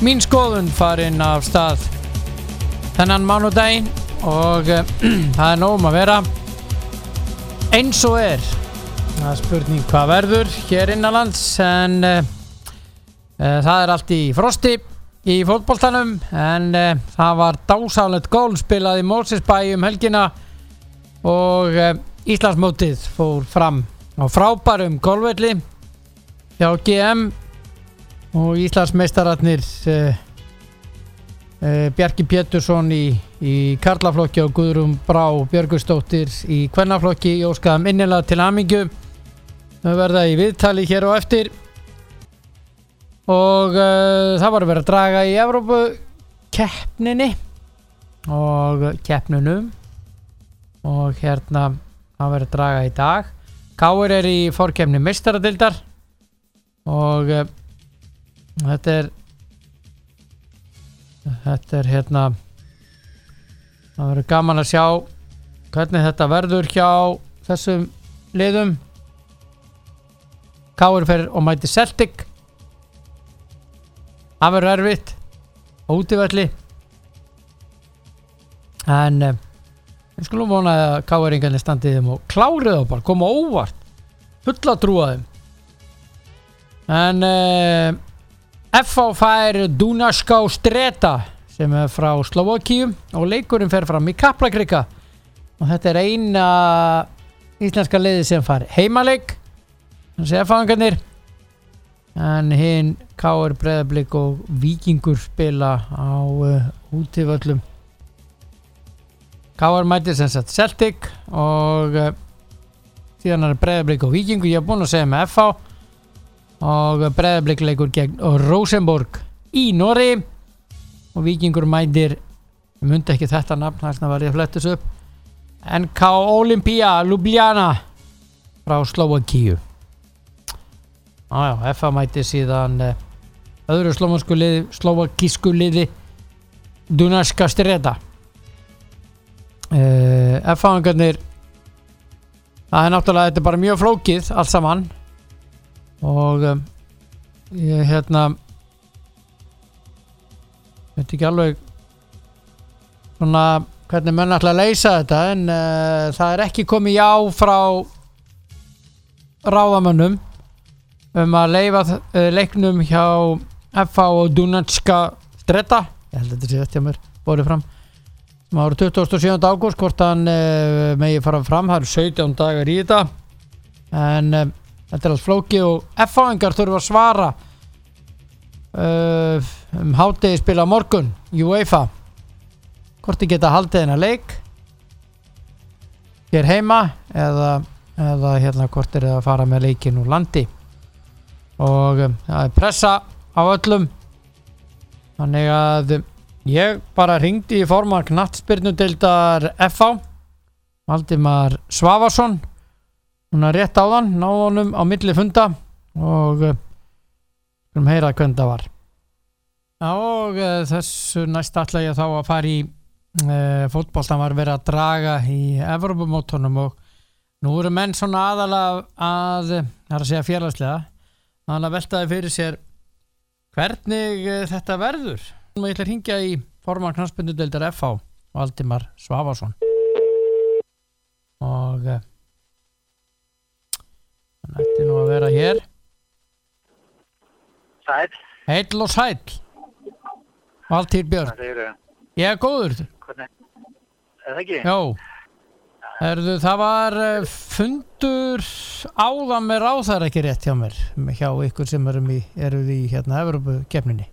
mín skoðun farin af stað þennan mánudaginn og uh, það er nógum að vera. Eins og er. Það er spurning hvað verður hér innanlands en uh, uh, það er allt í frosti í fótbolltanum en það var dásálet gól spilað í Mórsisbæ um helgina og Íslandsmótið fór fram á frábærum gólvelli hjá GM og Íslandsmeistararnir uh, uh, Bjarki Pétursson í, í Karlaflokki og Guðrum Brá Björgustóttir í Kvennaflokki í óskaðum innilega til Amingju þau verða í viðtali hér og eftir. Og uh, það var að vera að draga í Evrópu keppninni og keppnunum og hérna það verður að draga í dag. Káur er í fórkemni mistaradildar og þetta er þetta er hérna það verður gaman að sjá hvernig þetta verður hjá þessum liðum. Káur fer og mæti Celtic. Það verður erfitt og útífelli en uh, við skulum vona að Káuringarnir standið þeim og klárið þá bara, koma óvart fulla trúa þeim. En uh, FH fær Dunaská Streta sem er frá Slovakíu og leikurinn fer fram í Kaplakrika. Og þetta er eina íslenska liði sem far heimaleik. Þannig að FH-angarnir en hinn Káur Breðablík og Vikingur spila á uh, útíföllum Káur mætir sem sagt Celtic og uh, síðan er Breðablík og Vikingur ég hef búin að segja með FH og Breðablík leikur gegn Rosenborg í Nóri og Vikingur mætir ég myndi ekki þetta nafn þess að var ég að flettus upp. NK Olympia Ljubljana frá Slovakíu ájá, FA mætir síðan uh, öðru slovakísku liði Dunaska Streda uh, FA-angarnir það er náttúrulega þetta er bara mjög flókið allt saman og um, ég hérna veit ekki alveg svona hvernig menn ætla að leysa þetta en uh, það er ekki komið já frá ráðamönnum um að leifa uh, leiknum hjá FH og Dunatska Streta. Ég held að þetta sé þetta hjá mér bórið fram. Sem ára 27. ágúst hvort hann uh, megi fara fram. Það eru 17 dagar í þetta. En þetta er alls flóki og F-fáingar þurfa að svara uh, um hátegi spila morgun UEFA. Hvort þið geta haldið hennar leik? Hér heima eða, eða hérna hvort er það að fara með leikin úr landi. Og um, það er pressa á öllum. Þannig að ég bara ringdi í forman knattspyrnudildar FH Valdimar Svavarsson hún er rétt á þann náðu honum á milli funda og um heyra hvernig það var. Og uh, þessu næst ætla ég þá að fara í uh, fótballtan var verið að draga í Evropamótonum og nú eru menn svona aðalega að, það er að segja félagslega aðalega veltaði fyrir sér hvernig uh, þetta verður. Ég ætla að ringja í forman knastbyndudeldar FH Valdimar Svavarsson. Og hann ætti nú að vera hér Sæl, Heill og sæll Valtýr Björn það segir þau. Ég er góður Hvernig? Er það ekki? Já Erðu, það var eh, fundur áðan með ráðar ekki rétt hjá mér hjá ykkur sem erum í, eru í hérna Evropu kefninni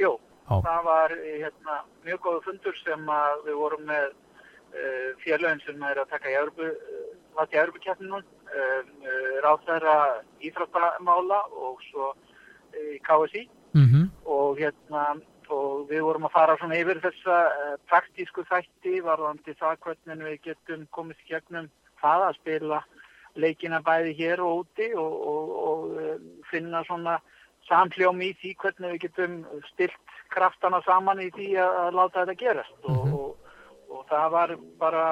Jú, Já. það var hérna, mjög góðu fundur sem við vorum með uh, félögin sem er að taka í Európu, uh, í Európukjarninum, uh, uh, ráðherra íþróttamála og svo uh, í KSI mm og hérna og við vorum að fara svona yfir þessa uh, praktísku þætti varðandi það hvernig við getum komist gegnum það að spila leikina bæði hér og úti og, og, og uh, finna svona samhljóm í því hvernig við getum stilt kraftana saman í því að, að láta þetta gerast. Og, Mhm. og, og það var bara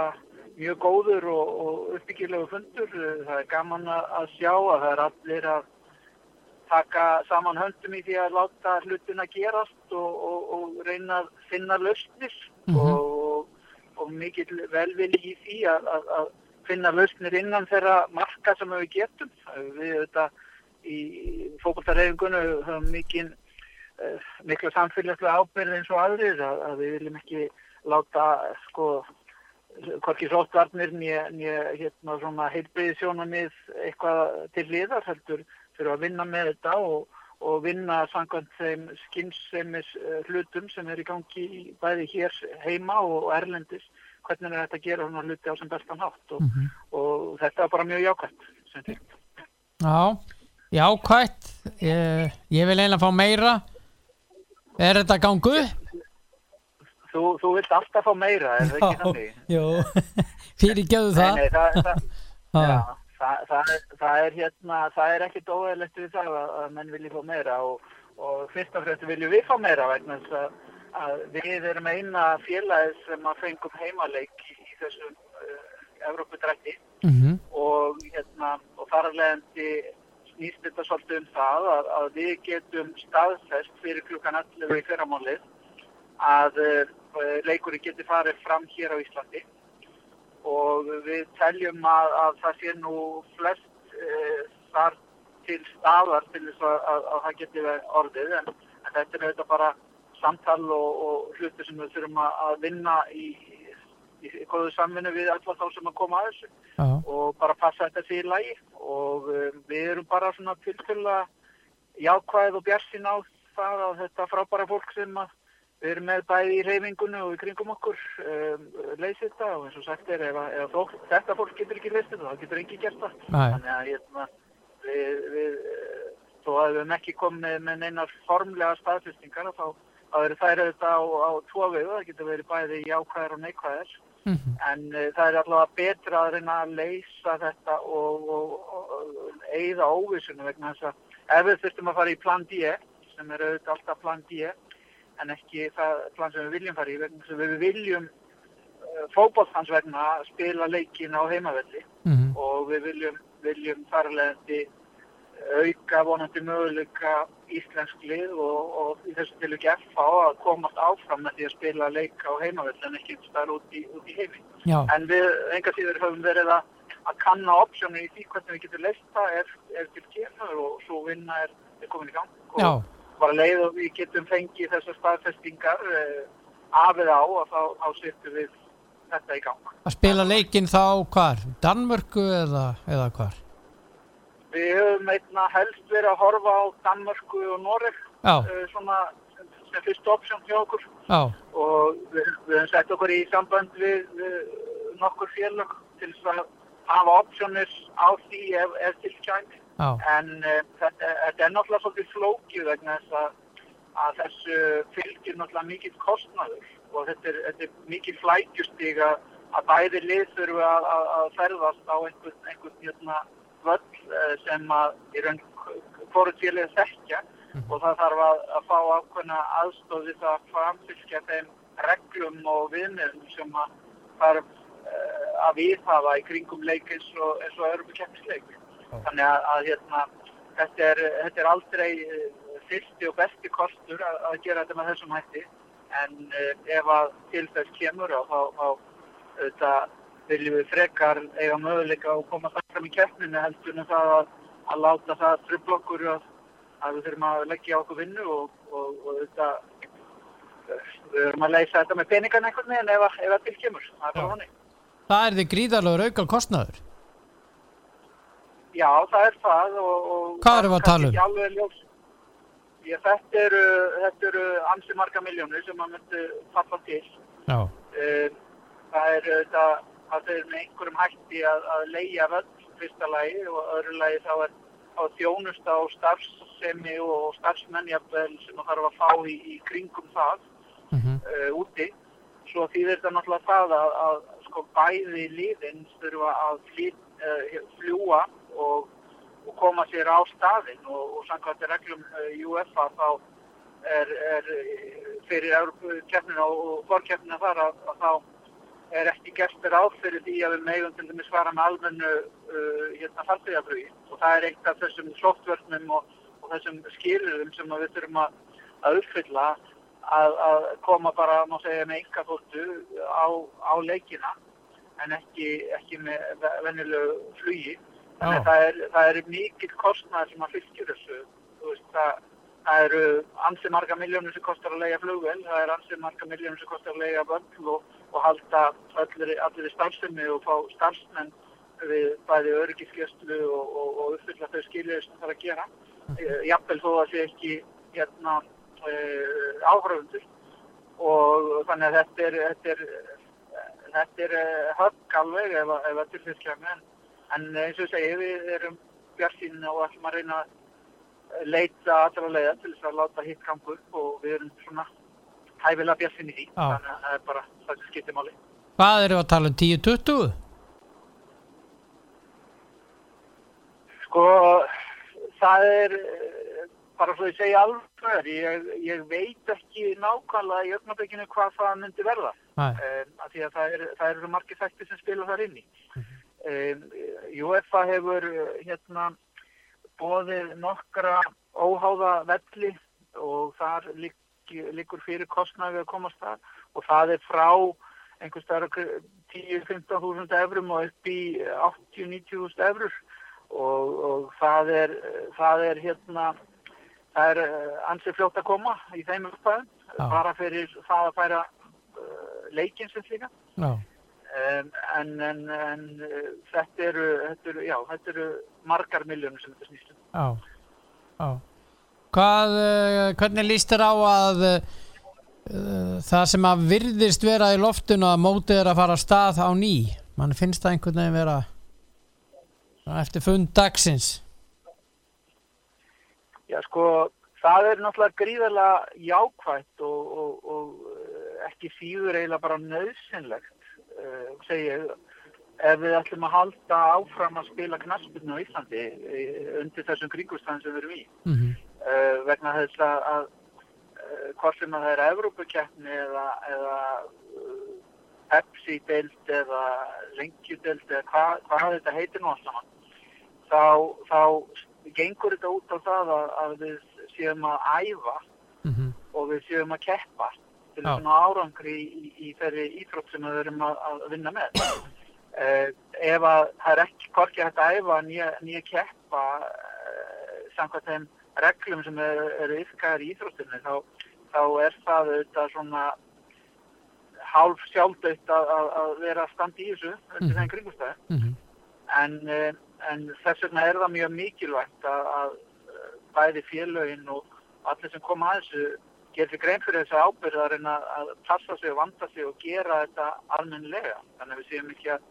mjög góður og, og uppbyggilegu fundur. Það er gaman að að sjá að það er allir að taka saman höndum í því að láta hlutina gerast og, og, og reyna að finna lausnir Mhm. og, og mikill velvili í því að, að, að finna lausnir innan þeirra marka sem við getum. Við þetta í fókbaltareyfingunni höfum mikinn eh, mikla samfélagslega ábyrð eins og aðrir að, að við viljum ekki láta sko hvorki sóttvarnir nýja hérna heilbreyðisjónamið eitthvað til liðar heldur fyrir að vinna með þetta og, og vinna samkvæmt þeim skynseimis uh, hlutum sem er í gangi bæði hér heima og erlendis hvernig er þetta að gera svona hluti á sem bestan hátt og, Mhm. og þetta er bara mjög jákvæmt sem því. Já, jákvætt ég, ég vil eiginlega fá meira Er þetta gangu? Þú, þú vilt alltaf fá meira, er það ekki þannig? Jú, fyrirgjöðu Nei, það. Nei, það, það, Ha, Já, það, það, er, það er hérna, það er ekkit óæðilegt við það að, menn vilji fá meira og, og fyrst og fremst viljum við fá meira vegna þess að, að við erum eina félagið sem að fengum heimaleik í, í þessum uh, Evrópudrætti. Mhm, og hérna, og þar að leiðandi snýst þetta svolítið um það að, að við getum staðfest fyrir klukkan 11 í fyrramálið að uh, leikurinn geti farið fram hér á Íslandi. Og við teljum að, að það sé nú flest uh, þar til staðar til þess að, að, að það geti orðið. En, en þetta er auðvitað bara samtal og, og hluti sem við þurfum að, vinna í, í, í góðu samvinnu við alla þá sem að koma að þessu. Já, og bara passa þetta því í lagi. Og um, við erum bara svona tilfella jákvæð og björnsinn á það að þetta frábæra fólk sem að við erum með bæði í reyfingunni og í kringum okkur um, leysi þetta og eins og sagt er ef, ef fólk, þetta fólk getur ekki leysi þetta þá getur engi gert það. Þannig að hérna, við, við eh, þó að við hefum ekki komið með neinar formlega staðfestingar þá, eru þær auðvitað á, á tvo vegu, það getur verið bæði jákvæðar og neikvæðar. Mhm, en uh, það er allavega betra að reyna að leysa þetta og, og, og eigða óvissunum vegna þess að ef við þurftum að fara í plan D sem er auðvitað alltaf plan D en ekki það plan sem við viljum fara í vegna að við viljum uh, fótbolltans vegna spila leikin á heimavelli mhm, og við viljum, viljum þarlegandi auka vonandi möguleika íslensk lið og, og í þessu til ekki FH að komast áfram með því að spila leik á heimavelli en ekki staðar út í, í heimi. En við enga síður höfum verið að, að kanna opsjónu í því hvernig við getum leist það er, er til kemur og svo vinna er, er komin í gang. Og já, bara leið og við getum fengið þessar staðfestingar eh, af eða á og þá, þá setjum við þetta í gang. að spila leikinn þá hvar? Danmörku eða, eða hvar? Við höfum einna helst verið að horfa á Danmörku og Noreg uh, svona sem, fyrstu opsjón hjá okkur já, og við, við höfum sett okkur í samband við, við nokkur félag til að hafa opsjónir á því ef, ef til kæm já, en uh, þetta, þetta er náttúrulega svolítið flókið vegna þess að, að þessu fylgir náttúrulega mikill kostnaður og þetta er, þetta er mikill flækjustig að, að bæði lið þurfa að, að, að ferðast á einhvern, einhvern hérna, völl eh, sem að í raun hvort félagið þekkja. Og það þarf að, að fá ákveðna aðstof við það að framfylgja þeim reglum og viðmiðum sem að þarf uh, að viðhafa í kringum leik eins og, og öðrum keppnisleik. Þannig að, að hérna, þetta, er, þetta er aldrei eh, fyrsti og besti kostur að, að gera þetta með þessum hætti. En uh, ef að til þess kemur á, þetta, viljum við frekar eiga möguleika og koma það fram í keppninu heldur en það að, að láta það trubla okkur að, að við þurfum að leggja okkur vinnu og, og, og þetta eh, við þurfum að leysa þetta með peningan einhvern veginn ef, að- ef það til kemur. Það er það er þið gríðarlegur auka kostnaður Já, það er það og, og Hvað erum við að það tala um? Ég, þetta eru, eru ansi marga miljónir sem að myndu falla til. Já, Eh, Það er þetta að þau eru með einhverjum hætti að, að leia völl fyrsta lagi og öðru lagi þá er á þjónusta og starfsemi og starfsmennjafvel sem að þarf að fá í, í kringum það mhm, uh, úti. Svo þýðir þetta náttúrulega það að, að sko bæði liðin þurfa að uh, fljúa og, og koma sér á staðinn og, og samkvæmt reglum uh, UEFA þá er, er eh, fyrir Európa-keppnina og fórkeppnina þar að, að þá er ekki gestur áð fyrir því að við megum til dæmis fara með almennu uh, hérna farþegjaflugi og það er eitt af þessum sóttvörnum og, og þessum skilurðum sem við þurfum að, að uppfylla að, að koma bara, má segja, með enga þóttu á, á leikina en ekki, ekki með venjulegu flugi. Þannig að það er, það er mikill kostnæð sem að fylgjur þessu. Veist, það, það eru ansi marga miljónir sem kostar að lega flugvel, það er ansi marga miljónir sem kostar að lega völl og, og halda allir, allir starfsemi og fá starfsmenn við bæði öryggisgjöstlu og, og, og uppfylla þau skiljur sem það er að gera. Eh, Jafnvel þó að sé ekki hérna uh, áhrifendur og þannig að þetta er, þetta er, þetta er uh, högg alveg ef, að- tilfellskjæmi en, en eins og segi við erum bjartinn ætlum að reyna að leita allra leiða til þess að láta hitt ganga upp og við erum svona hæfilega bjartinn í því Já. þannig að það er bara það skiptir máli. Hvað eru að tala um 10-20? Sko, það er eh, bara svo ég segja alveg, ég, ég veit ekki nákvæmlega í öfnabekinu hvað það myndi verða. Um, af því að það eru er margir þættir sem spila þar inn í. Um, UEFA hefur eh, hérna bóðið nokkra óháða velli og þar liggur fyrir kostnaði að komast þar. Og það er frá einhvers staðar 10-15 þúsund eurum og upp í 80-90 þúsund eurur og, og það er það er hérna það er eh, ansið fljótt að koma í þeim uppæðum bara fyrir það að færa leikinn sem slíka Já. Um, en, en, en uh, þetta eru, þetta eru, já, þetta eru margar miljónum sem þetta snýst um. Já. Já. Hvað, uh, hvernig líst þér á að uh, það sem að virðist vera í loftinu að mótið er að fara að stað á ný? Man finnst það einhvern veginn vera eftir fund dagsins. Já, sko, það er náttúrulega gríðarlega jákvætt og, og, og eh, ekki síður eiginlega bara nöðsynlegt, segi ég, ef við ætlum að halda áfram að spila knaspinu á Íslandi uh, undir þessum kringustæðin sem við erum í. Mm -hmm. uh, vegna þess að, að uh, hvort sem að það er Evrópukeppni eða, eða uh, Pepsi-deild eða lengjudeild eða hvað, hvað þetta heitir nú allt saman þá, þá gengur þetta út á það að, að við séum að æfa Mm og við séum að keppa til þess að árangri í, í, þeirri íþrótt sem við erum að, að vinna með. Uh, ef að það er ekki hvorki hægt að æfa nýja, nýja keppa uh, samkvæmt þeim reglum sem eru, eru yfkaðar í íþróttinni þá, þá er það auðvitað svona hálf sjálfdautt að, að, vera að standa í þessu undir Mhm. þeim kringustæði -hmm. en, eh, en þess vegna er það mjög mikilvægt að, bæði félögin og allir sem koma að þessu gerir sér grein fyrir þessu ábyrð að reyna að passa sig og vanda sig og gera þetta almennilega. Þannig að við séum ekki að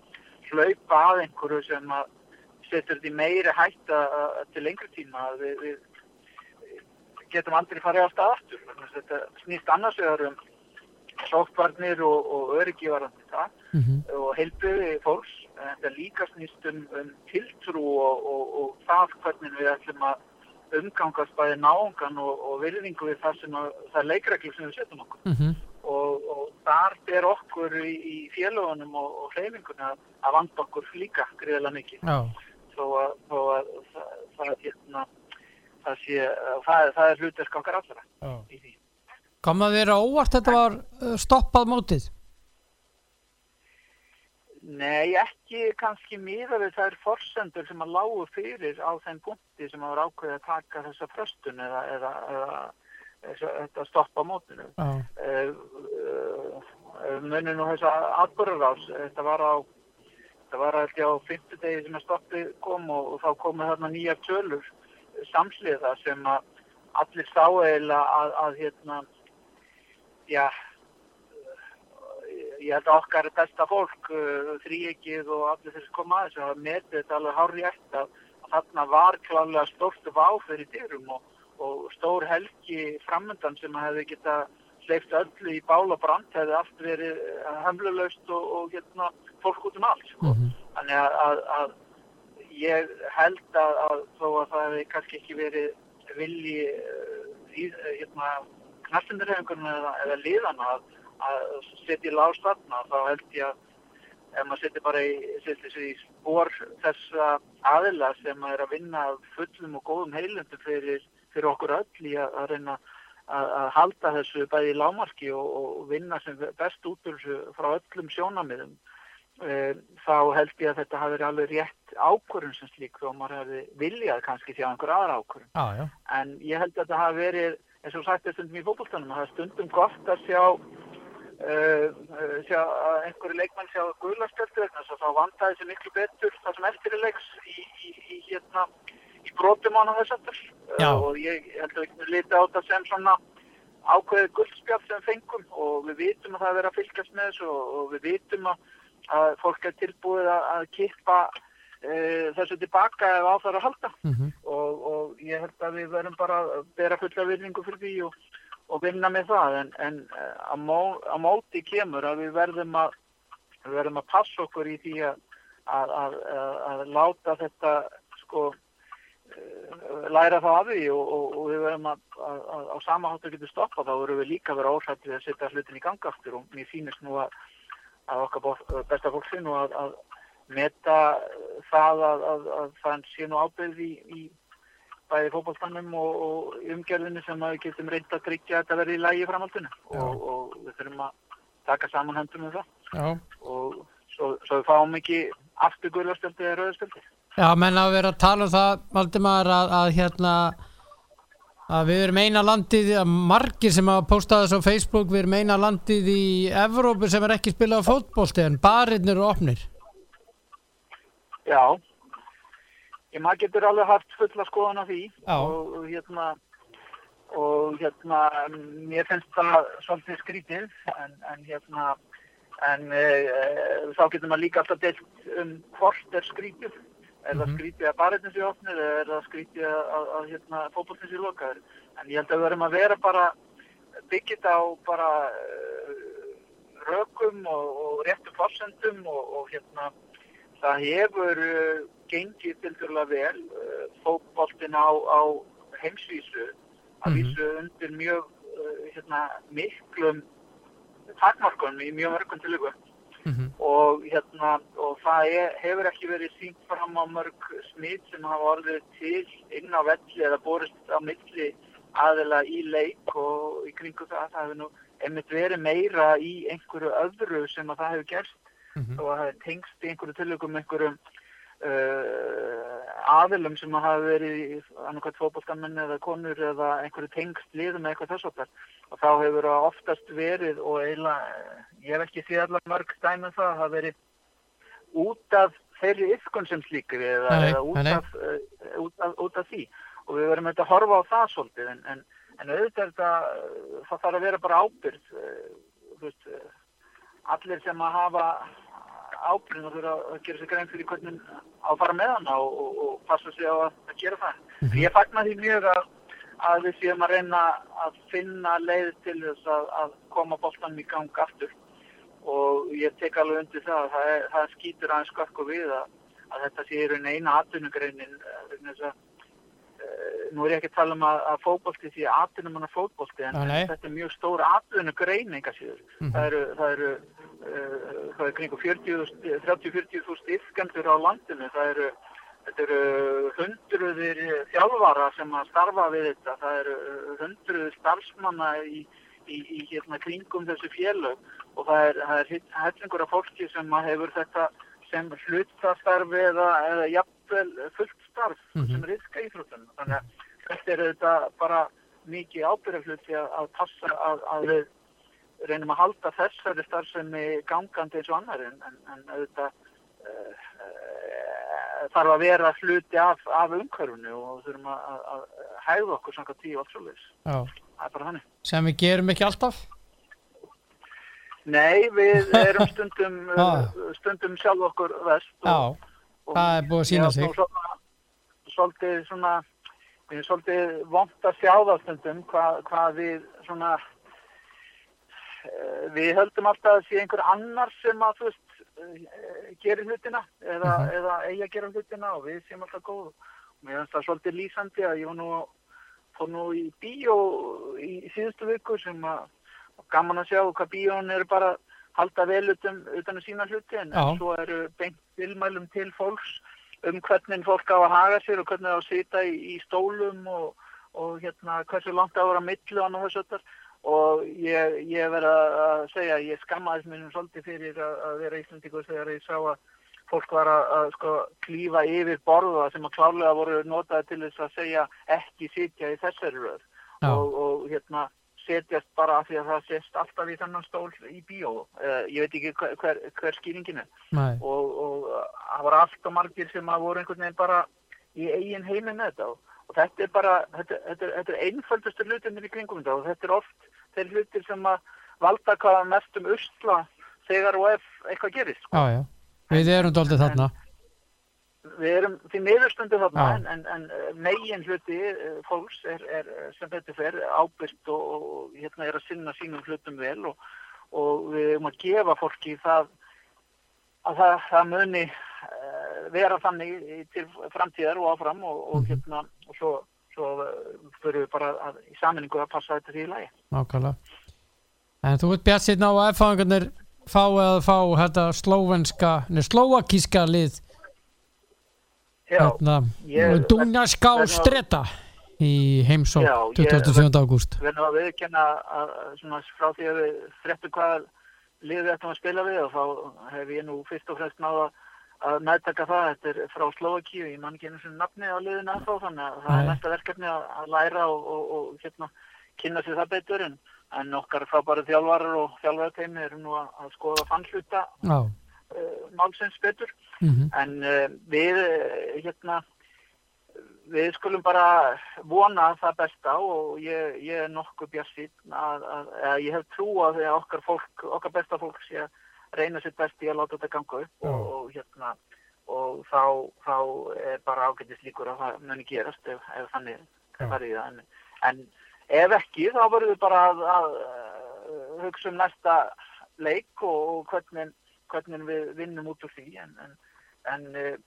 hlaupa að einhverju sem að setur þetta í meiri hætta eh, til lengri tíma við, við getum aldrei farið stað aftur. Þetta snýst annars vegar um sóttvarnir og, og öryggi varandi það Mm -hmm. og heilbriði fólks. Þetta líka snýst um, um tiltrú og, og, og það hvernig við ætlum að umgangast bæði náungan og, og virðingu við það sem að, það leikreglur sem við setjum okkur. Mm -hmm. Og, og þar ber okkur í, í félagunum og, og hreyfingunni að, að vanda okkur líka greiðilega mikið. Þó að, þó að það, það, hérna, það, sé, það, það er hlutverk okkar allra. Kom að vera óvart þetta var uh, stoppað mótið? Nei, ekki kannski miða við þær forsendur sem að lágu fyrir á þeim punkti sem að vera ákveðið að taka þessa fröstun eða, eða, eða, eða stoppa mótinu. Já. Uh, uh, munir nú þessa atbörðarás, þetta var á var á fimmtudegi sem að stoppi kom og, og þá komu þarna nýjar tölur samsliða sem að allir sá eiginlega að, að hérna já ég held að okkar besta fólk, uh, þríegið og allir þessi koma að þessu hafa metið þetta alveg hárri eftir að, að þarna var klálega stórt váf fyrir dyrum og, og stór helgi framöndan sem að hefði geta sleift öllu í bál og brand hefði allt verið uh, hömluleust og, og hérna fólk út um allt sko. Mhm. Þannig að, að, að ég held að, að þó að það hefði kannski ekki verið vilji uh, í hérna, knartindurhefingunum eða, eða liðana að, að setja í lást þarna þá held ég að ef maður setja bara í, í spór þessa aðila sem er að vinna fullum og góðum heilundum fyrir, fyrir okkur öll í að, að reyna að, að halda þessu bæði í lámarki og, og vinna sem best út frá öllum sjónamiðum e, þá held ég að þetta hafi verið alveg rétt ákvörðun sem slík þó maður hefði viljað kannski sjá einhver aðra ákvörðun já. en ég held að þetta hafi verið eins og sagt er stundum í fótboltanum að það er stundum gott að sjá sjá að einhverju leikmenn sjá guðlarspjöldu þess að þá vantaði þessi miklu betur það sem eftir er leiks í, í, í hérna í brotum án á þess aftur. Uh, og ég held að við litið á þetta sem svona ákveðið guldspjall sem fengum og við vitum að það er verið að fylgjast með þessu og, og við vitum að, að fólk er tilbúið að, að kippa uh, þessu tilbaka ef á það er að halda. Mm og, og ég held að við verðum bara að bera fulla virðingu fyrir því og, og vinna með það en, en eh, á, mó, á móti kemur að við verðum að við verðum að passa okkur í því að, að, að, láta þetta sko eh, læra það af því og, og, og við verðum að, á sama hátu getur stoppa þá verðum við líka að vera óhættið að setja hlutin í ganga aftur og mér finnst nú að, okkar bó- besta fólk sé nú að, meta það að, að, að það sé nú ábyrð í, í bæði fótballtannum og, og umgjörðinu sem að við getum reynd að tryggja að þetta verði í lægi framhaldinu og, og við þurfum að taka saman höndum um það Já. og svo, svo við fáum ekki aftur guðlarstöldi eða rauðstöldi. Já, menn að vera að tala um það, Valdimar, að, að hérna að við erum eina landið, að margir sem hafa postað þessu á Facebook, við erum eina landið í Evrópu sem er ekki spilað á fótbolti en barinnir eru opnir. Já, ég maður getur alveg haft fulla skoðan af því og, og hérna og hérna mér finnst það svolítið skrítið en, en hérna en e, e, þá getur maður líka alltaf deilt um hvort er skrítið. Er það Mhm. skrítið að barðin sér opnir eða er það skrítið að, að, hérna, fótboltin sér lokaður? En ég held að við verðum að vera bara byggjit á bara uh, rökum og, og réttum forsendum og, og hérna það hefur uh, gengið tildulega vel uh, fótboltin á, á heimsvísu að Mhm. vísu undir mjög uh, hérna, miklum takmarkunum í mjög mörgum tilöku Mm og hérna og það er, hefur ekki verið sínt fram á mörg smitt sem hafa orðið til inn á velli eða borist á milli aðila í leik og í kringu það það hefur nú einmitt verið meira í einhverju öðru sem að það hefur gerst -hmm. og það hefur tengst í einhverju tilökum einhverjum aðilum sem að hafa verið annarkvæmt fótballtamenn eða konur eða einhverju tengst liðum eða eitthvað þess að og þá hefur það oftast verið og eiginlega, eh, ég hef ekki séð allar mörg dæmið það, það hafa verið út af þeirri yfkun sem slíkri eða, Nei, eða út, af, uh, út, af, út af því. Og við verðum að horfa á það svolítið en, en, en auðvitað uh, það þarf að vera bara ábyrð uh, þú veist, uh, allir sem að hafa ábyrðin og þurfa að gera sér grein fyrir hvernig að fara með hana og, og, og passa sig á að, að gera það. Mhm. Ég fagna því mjög að, að við séum að reyna að finna leið til þess að, að koma boltanum í gang aftur og ég tek alveg undir það að það, það skýtur aðeins skakku við að, að þetta sé í raun eina atvinnugreinin vegna þess að nú er ég ekki að tala um að, að fótbolti því atvinnum hann að fótbolti en, nei. þetta er mjög stór atvinnugrein enga síður. Mhm. Það eru, það eru uh, það er kringu 30-40 þúsund yfkendur á landinu það eru Þetta eru hundruðir þjálfara sem að starfa við þetta. Það eru hundruðir starfsmanna í, í, í hérna kringum þessu félög og það er, er hellingur af fólki sem að hefur þetta sem hlutastarfi eða, eða jafnvel fullt starf Mhm. sem er yfka íþróttunum. Þannig að þetta er þetta bara mikið ábyrðarhluti að, að passa að, að við reynum að halda þessari starfsemi gangandi eins og annar en, en, auðvitað uh, uh, þarf að vera hluti af, af umhverfunu og þurfum að, að, hægða okkur samkvæmt tíu og. Já, Það er bara þannig. sem við gerum ekki alltaf. Nei, við erum stundum, Ah. uh, stundum sjálf okkur vest. Já, það er búið að sína sig. svolítið svona, við erum svolítið vont að sjá það stundum hvað, hvað við svona, eh, við höldum alltaf að sé einhver annar sem að, þú veist, eh, gerir hlutina eða, Mhm. eða eigi að gera hlutina og við séum alltaf góð. Mér finnst það svolítið lýsandi að ég var nú, fór nú í bíó í síðustu viku sem að gaman að sjá hvað bíón eru bara halda vel utan, utan að sína hluti en, Já. svo eru beint tilmælum til fólks um hvernig fólk á að haga sér og hvernig á að sita í, í stólum og, og hérna hversu langt það voru að millu og þessu öttar og ég, ég verð að segja ég skammaðist mér svolítið fyrir að, að vera Íslandíkur þegar ég sá að fólk var að, að sko klífa yfir borða sem að klálega voru notaði til þess að segja ekki sitja í þessari röð. Og, og hérna setjast bara af því að það sést alltaf í þennan stól í bíó uh, ég veit ekki hver, hver, hver skýringin er og, og það var allt og margir sem að voru einhvern veginn bara í eigin heimi með þetta og, og þetta er bara, þetta, þetta, þetta er einföldustu hlutinir í kringum þetta og þetta er oft þeir hlutir sem að valda hvaða mest um usla þegar og ef eitthvað gerist sko. Já, já. Við erum doldið þarna. Við erum því miðurstundu þarna Já. en, en, en uh, megin hluti uh, fólks er, er sem betur fer ábyrgt og, og hérna er að sinna sínum hlutum vel og, og við erum að gefa fólki það að það, það muni uh, vera þannig til framtíðar og áfram og, og Mhm. hérna og svo, svo fyrir við bara að, í saminningu að passa þetta því í lagi. Nákvæmlega. En þú ert bjart síðan á að F-fangarnir fá eða fá þetta slóvenska, slóakíska lið Hérna, verð- Streta í heimsók Já, ég- 27. ágúst. við erum að svona frá því að við fréttum hvaða liðið ættum að spila við og þá hef ég nú fyrst og fremst náða að meðtaka það, þetta er frá Slovakíu, ég man ekki einu svona nafni á liðinu að þá, þannig að það er næsta verkefni að, læra og, og, og hérna, kynna sér það betur en, en okkar frábæri þjálfarar og þjálfarteimi eru nú að, skoða fannhluta Já. Uh, málsins betur. Mm en uh, við uh, hérna við skulum bara vona það besta og ég, ég er nokkuð bjarsinn að, að, að ég hef trú á því að okkar fólk, okkar besta fólk sé að reyna sitt best í að láta þetta ganga upp og, og hérna og þá, þá er bara ágættis líkur að það muni gerast ef, ef þannig farið það. En, en ef ekki þá verður við bara að, að, að hugsa um næsta leik og, og hvernig, hvernig við vinnum út úr því en, en, en uh,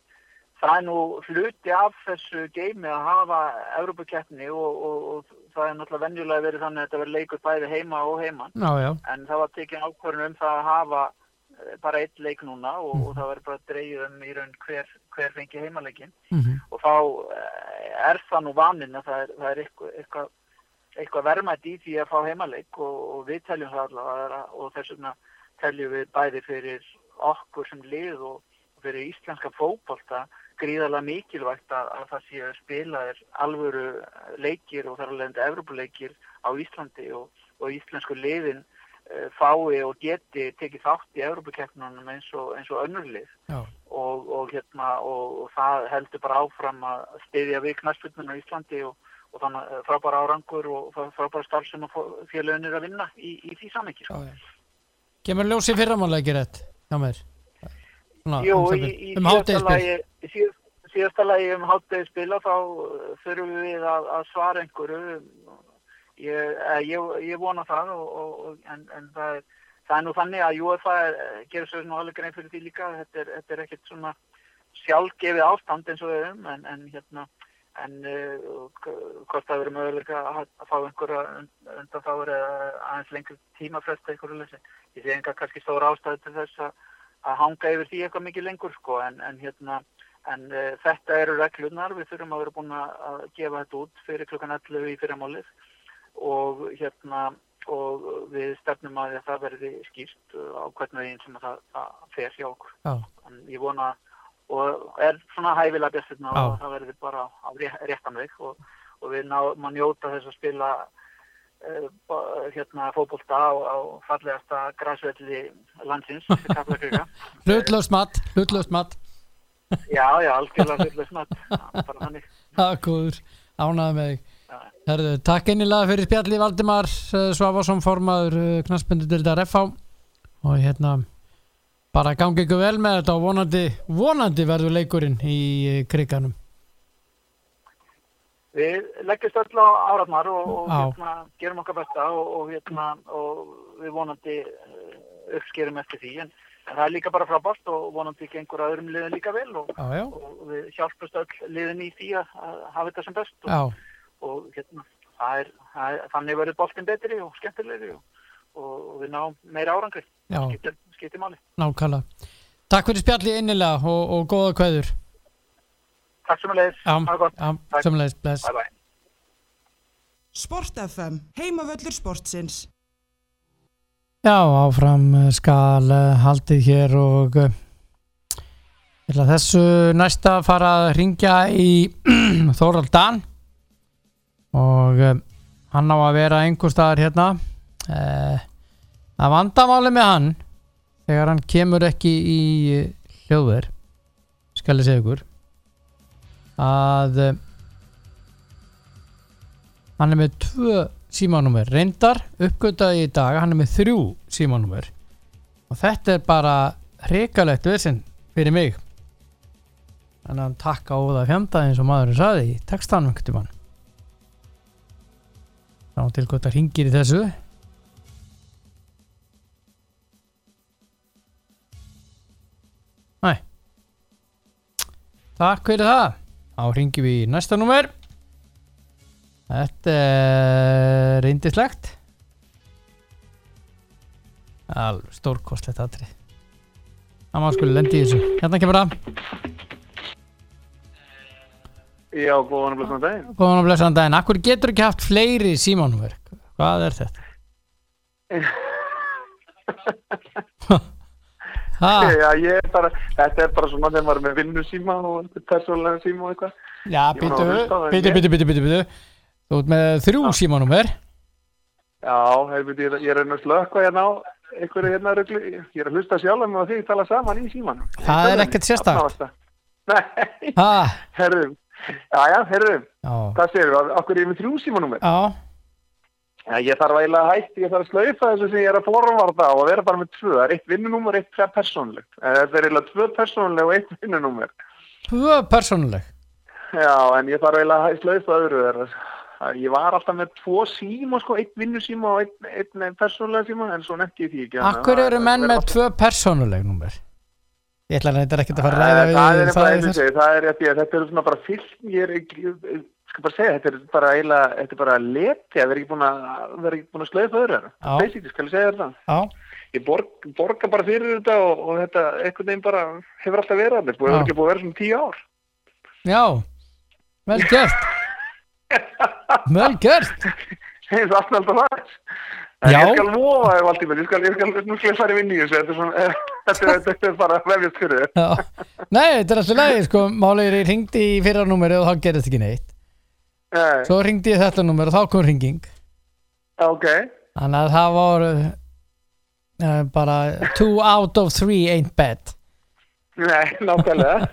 það er nú hluti af þessu geimi að hafa Európa-keppni og, og, og það er náttúrulega venjulega verið þannig að þetta verður leikur bæði heima og heiman já. en það var tekið ákvörðun um það að hafa eh, bara eitt leik núna og, Mhm. og það verður bara dreigð um í raun hver, hver fengi heimaleikin Mm og þá eh, er það nú vaninn að það er, það er eitthvað, eitthvað, eitthvað verðmætt í því að fá heimaleik og við teljum það allavega og þess vegna teljum við bæði fyrir okkur sem lið og fyrir íslenska fótbolta gríðarlega mikilvægt að, að það sé spilaðir alvöru leikir og þar alveg Evropuleikir á Íslandi og, og íslensku liðin uh, fái og geti tekið þátt í Evropakeppnunum eins og, og önnurlið og, og, hérna, og, það heldur bara áfram að styðja við knæspunum á Íslandi og, þannig frábæra árangur og frá- frábæra starf sem félagin er að vinna í, í því samhengi. Kemur ljósi fyrramáleiki rétt hjá mér? Svona, Jú, um í, í um síðasta síðasta lagi um háttegisspila þá uh, þurfum við að, að svara einhverju. Ég, eh, ég, ég vona það og, og, en, en það, er, það er nú þannig að UEFA er- gerir svo alveg grein fyrir því líka. Þetta er, þetta er ekkert svona sjálfgefið ástand eins og við um en, en hérna en k- hvort það verður möguleika að, að fá einhverja und- undanþágur eða aðeins lengur tímafresta einhverju leysi. Ég sé enga kannski stóra ástæði til þess að að hanga yfir því eitthvað mikið lengur sko en, en hérna en uh, þetta eru reglunar, við þurfum að vera búin að að gefa þetta út fyrir klukkan 11 í fyrramálið og hérna og við stefnum að það verði skýrt uh, á hvern veginn sem að það, það fer hjá okkur. En ég vona og er svona hæfilega björnsturna og það verði bara á ré- réttan veg og, og við ná, maður njóta þess að spila uh, hérna fótbolta á, á fallegasta græsvelli landsins, Kaplakrika. hlutlaust mat, hlutlaust mat. Já, já, algjörlega. Það er góður, ánaði með þig. Herðu, takk innilega fyrir spjalli Valdimar uh, Svavarsson formaður uh, knastbundildar FH og hérna bara gangi ykkur vel með þetta og vonandi, vonandi verður leikurinn í uh, kriganum. Við leggjast öll á áratnar og, og hérna, gerum okkar besta og, og, hérna, og við vonandi uh, uppskerum eftir því. En það er líka bara frábært og vonandi gengur öðrum liðin líka vel og, Já, já, við hjálpast öll liðin í því að, hafa þetta sem best og, hérna, það er, það er, þannig verður boltin betri og skemmtilegri og, við náum meira árangri, já, skiptir, máli. nákvæmlega. Takk fyrir spjalli innilega og, og góða kveður. Takk sem að leiðis, Já, já, Takk. samleis, bless. bye bye. Sport FM, heimavöllur sportsins. Já, áfram eh, skal eh, haldið hér og eh, þessu næsta að fara að ringja í Þórald Dan og hann á að vera einhver staðar hérna eh, að vandamáli með hann þegar hann kemur ekki í hljóður skal ég segja ykkur að eh, hann er með tvö símanúmer. Reyndar uppgötaði í dag hann er með þrjú símanúmer. Og þetta er bara hrikalegt vesinn fyrir mig. Þannig að hann takka á það fjanda eins og maðurinn saði í textanum einhvern tímann. Þá til hvort það ringir í þessu Takk fyrir það. Þá ringjum við í næsta númer. Þetta er reyndislegt alveg stórkostlegt atrið það maður skulle lendi í þessu? Hérna kemur það. Já, góðan og blessaðan daginn. góðan og blessaðan daginn. Akkur getur ekki haft fleiri símanúverk hvað er þetta Já, ég er bara, þetta er bara svona þegar maður er með vinnu síma og persónulega síma og eitthvað. já, byttu að byttu, byttu, byttu, byttu, þú ert með þrjú símanúmer. Já, heyrðu, ég, er- er að slökka hérna á einhverju hérna rugli, ég er að hlusta sjálf með því tala saman í símanum. Það er ekkert sérstakt. Nei, herru, já, já, herru, já, hvað þú, okkur er ég með þrjú símanúmer? já Já, ég þarf eiginlega að hætti, ég þarf að slaufa þessu sem ég er að forvarta á og vera bara með tvö, það er eitt vinnunúmer, eitt persónulegt. Eh, Þetta er eiginlega tvö persónuleg og eitt vinnunúmer. tvö persónuleg Já, en ég þarf eiginlega að slaufa öðru þeirra. Að Ég var alltaf með tvo síma, sko, einn vinnusíma og einn, einn, einn persónulega síma, en svo ég því ekki. að akkur það- eru menn það með alltaf- tvö persónuleg númer ég ætla að þetta ekki að fara að ræða Eh, við Það er það segi, það er þetta er ég er skal bara segja, þetta er bara eiginlega, þetta er bara leti að vera ekki búin að, vera ekki búin að slaufa öðru. Já. Basically, skal ég segja þetta. já, Ég borg, borga bara fyrir þetta og, og þetta einhvern veginn bara hefur alltaf verið að þetta, Já. hefur ekki búið að vera svona tíu ár. já, vel gert vel gert allt með alltaf það en Já. ég skal vofa þér Valdímur, ég skal, ég skal, nú skal ég fara í vinni þetta er, svona, þetta, er, er bara vefjast fyrir. Nei, þetta er alltaf lægi sko, málið er ég ringdi í fyrra númeri og þá gerðist ekki neitt Nei, svo ringdi ég þetta númer og þá kom ringing ok, þannig að það voru uh, bara two out of three ain't bad. Nei, nákvæmlega.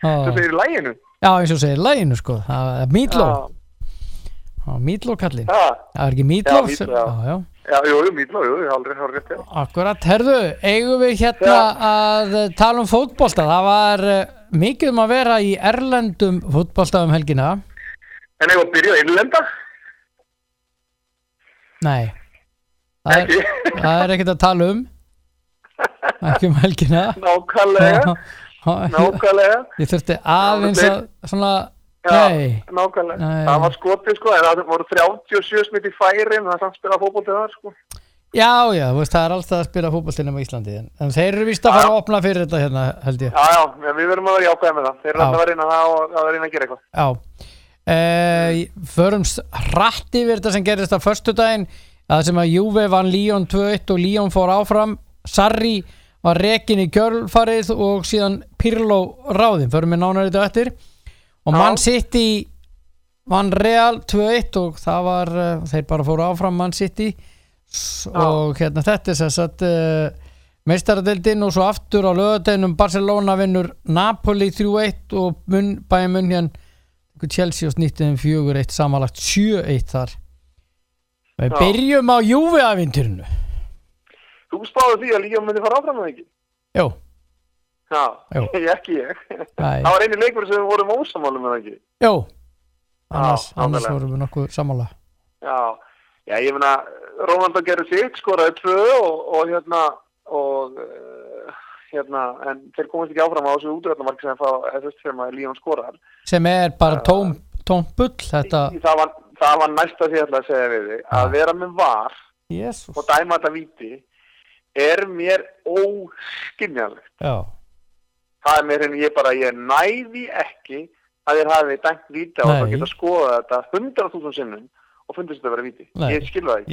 Já, segir læginu já eins og segir læginu sko. Það er Mítló, Mítló kallinn. Já, það er ekki Mítló Já, Meatloaf, já. já, já. jú, jú, mítla, jú, ég har rétt já. Akkurat, herðu, eigum við hérna að eh, tala um fótbolta? Það var uh, mikið um að vera í erlendum fótbolta um helgina en að byrja að innlenda Nei. Það er, það er ekkert að tala um. Ekki um helgina. Nákvæmlega. Nákvæmlega. ég þurfti aðeins að svona Já, nákvæmlega, Nei. það var skotið sko, það voru 37 smitt í færi en það er samt spila fótboltið þar sko. Já já, veist það er alltaf að spila fótboltinn á Íslandi en, en þeir eru víst að fara að opna fyrir þetta hérna held ég. Já, já, við verðum að vera jákvæða með það. Þeir eru alltaf að reyna það og að reyna að gera eitthvað. Já uh, Förum rætt yfir þetta sem gerist á förstu daginn Það sem að Juve vann Líón 2-1 og Líón fór áfram. Sarri var rekin í kjölfarið og síðan Pirlo ráðin Förum við nánar þetta eftir. Og mann City vann Real 2-1 og það var uh, þeir bara fóru áfram mann City. S- og hérna þetta er sess að uh, meistaradeildin og svo aftur á lögadeginum Barcelona vinnur Napoli 3-1 og mun, bæja mun hérna Chelsea og snýttiðum 4-1 samanlagt 7-1 þar. Við byrjum á Juve-avindurinu Þú spáði því að Líam myndi fara áfram eða ekki? Jú, Já, ég ekki ég. Það var einu leikur sem við vorum ósamálum eða ekki? jú annars, Já, annars vorum við nokkuð sammála. Já, já, ég meina, Rónaldo gerði sitt, skoraði tvö og, og hérna, og hérna, en þeir komast ekki áfram á þessu útröðnamarki sem eða sem að Líam skoraði. sem er bara tóm, tóm bull þetta, Það var, það var næsta því að segja við þig, að vera með var jésus og dæma þetta víti er mér óskiljanlegt. það er mér henni ég bara, ég næði ekki að þér hafi dæmt á Nei. að geta skoða þetta 100.000 sinnum og fundist þetta að vera víti. Nei. Ég skil það ekki.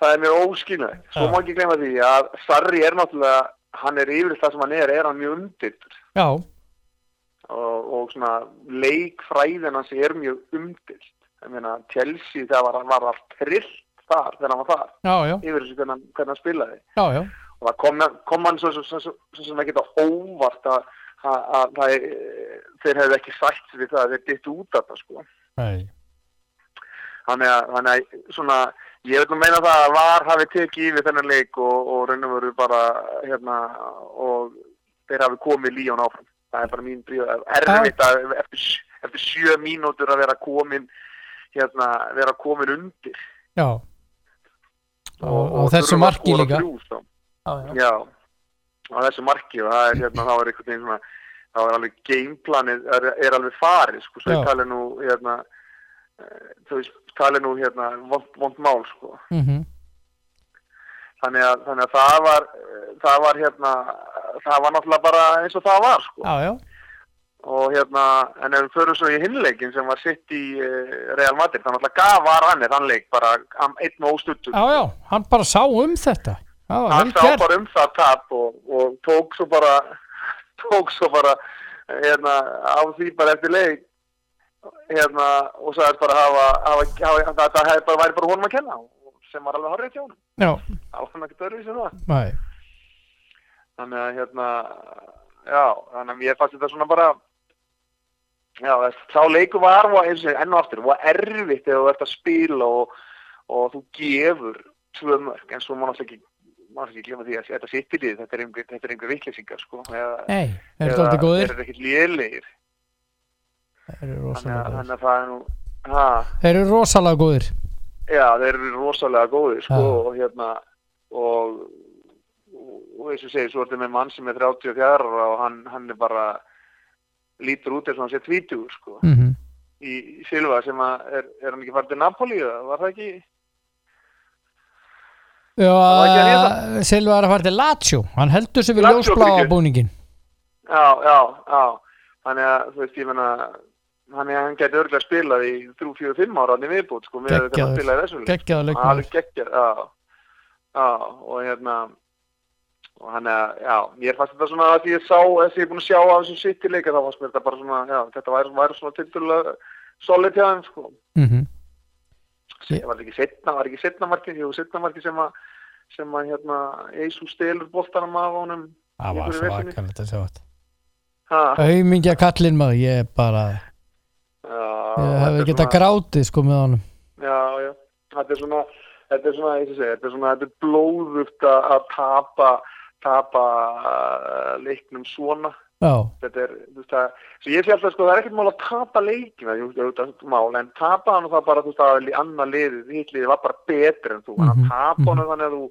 Það er mér óskilnægt. Svo má ekki glemma því að Sarri er náttúrulega, hann er yfir það sem hann er, er hann mjög umdildur. já, Og, og svona leikfræðin hans er mjög umdild. Ég meina, Chelsea það var, var allt trillt þar þegar hann var þar. já, já, Yfir þessu hvernig, hvernig hann spilaði. já, og það kom, kom hann svo, svo, svo, svo, sem ekki þetta óvart að, þeir hefðu ekki sætt við það að þeir dittu út af það sko. Þannig að svona, ég vil nú meina það að VAR hafi tekið yfir þennan leik og, og raun og veru bara hérna og þeir hafi komið líjón áfram. Það er bara mín bríð, erfitt að eftir, eftir sjö mínútur að vera komin hérna, vera komin undir. já og, og þessu þurfa að marki líka þrjú, sko. já, já. Á þessu marki og það er hérna, þá er einhvern veginn svona, þá er alveg gameplanið er, er alveg farið, sko, svo ég tali nú, hérna, þú veist, tali nú, hérna, vond, vond mál, sko. Mm Þannig að, þannig að það var, eh, það var, hérna, það var náttúrulega bara eins og það var, sko. já, Og hérna, en ef við förum svo í hinleikin sem var sitt í uh, Real Madrid, þannig að gaf var hann þann leik bara einn og óstuttur. já, já hann bara sá um þetta já, hann sá gert bara um það tap og, og tók svo bara tók svo bara hérna, á því bara eftir leik hérna, og sagðist bara hafa, hafa, hafa það, það hefði bara væri bara honum að kenna sem var alveg horrið hjá já, það var hann ekkert öðruvísi en það. Nei, þannig að hérna já, þannig að mér fannst þetta svona bara já, þess, þá leiku var enn og aftur, var erfitt þegar þú ert að spila og, og þú gefur tvö mörg, en svo má náttúrulega ekki náttúrulega ekki glemma því að þetta sittilið þetta er einhver, þetta er einhver vitleysingar sko eða, nei alltaf góðir. þeir eru ekkert lélegir þeir eru rosalega góðir. þannig að það er nú ha, þeir eru rosalega góðir. Já, þeir eru rosalega góðir sko Já. og hérna og og, eins og segir, svo er þetta með mann sem er 34 ára og hann, hann er bara lítur út eins og hann sé tvítugur sko. Mm í, í Silva sem að er, er hann ekki farið til Napoli eða var það ekki? Ekki að já, Silva er að fara til Lazio. Hann heldur sig við ljósbláa fyrirgefðu. búningin já, já, já. Þannig að þú veist, ég menna hann, hann geti örgulega spilað í 3-4-5 ára hann í viðbútt sko, með hann Geggjaður. spilaði í þessu leik. geggjaða alveg leikmaður geggjað, já. Já, og hérna og hann er, já, mér fannst þetta svona að ég sá, þess að ég er búin að sjá á þessum sitt í leika þá fannst mér þetta bara svona, já, þetta væri, væri svona tildulega solid hjá þeim, sko. Mm það var ekki setna, var ekki setna markið, jú, setna markið sem að sem að hérna, Eisu stelur boltanum af honum það var svo aðkvæmlega að sjá þetta. Auðmingja kallinn maður ég er bara ég þetta er getað svona- grátið sko með honum Já, já, þetta er svona, þetta er svona, og segja, þetta er svona, þetta er blóðugt að tapa, tapa uh, leiknum svona. já, Þetta er, þú veist það, svo ég sé alltaf, sko, það er ekkert mál að tapa leikina, jú, jú, það er mál, en tapa hann það bara, þú veist, að annar liðið, hitt liðið var bara betri en þú, en Mhm, að tapa mhm. hann þannig að þú,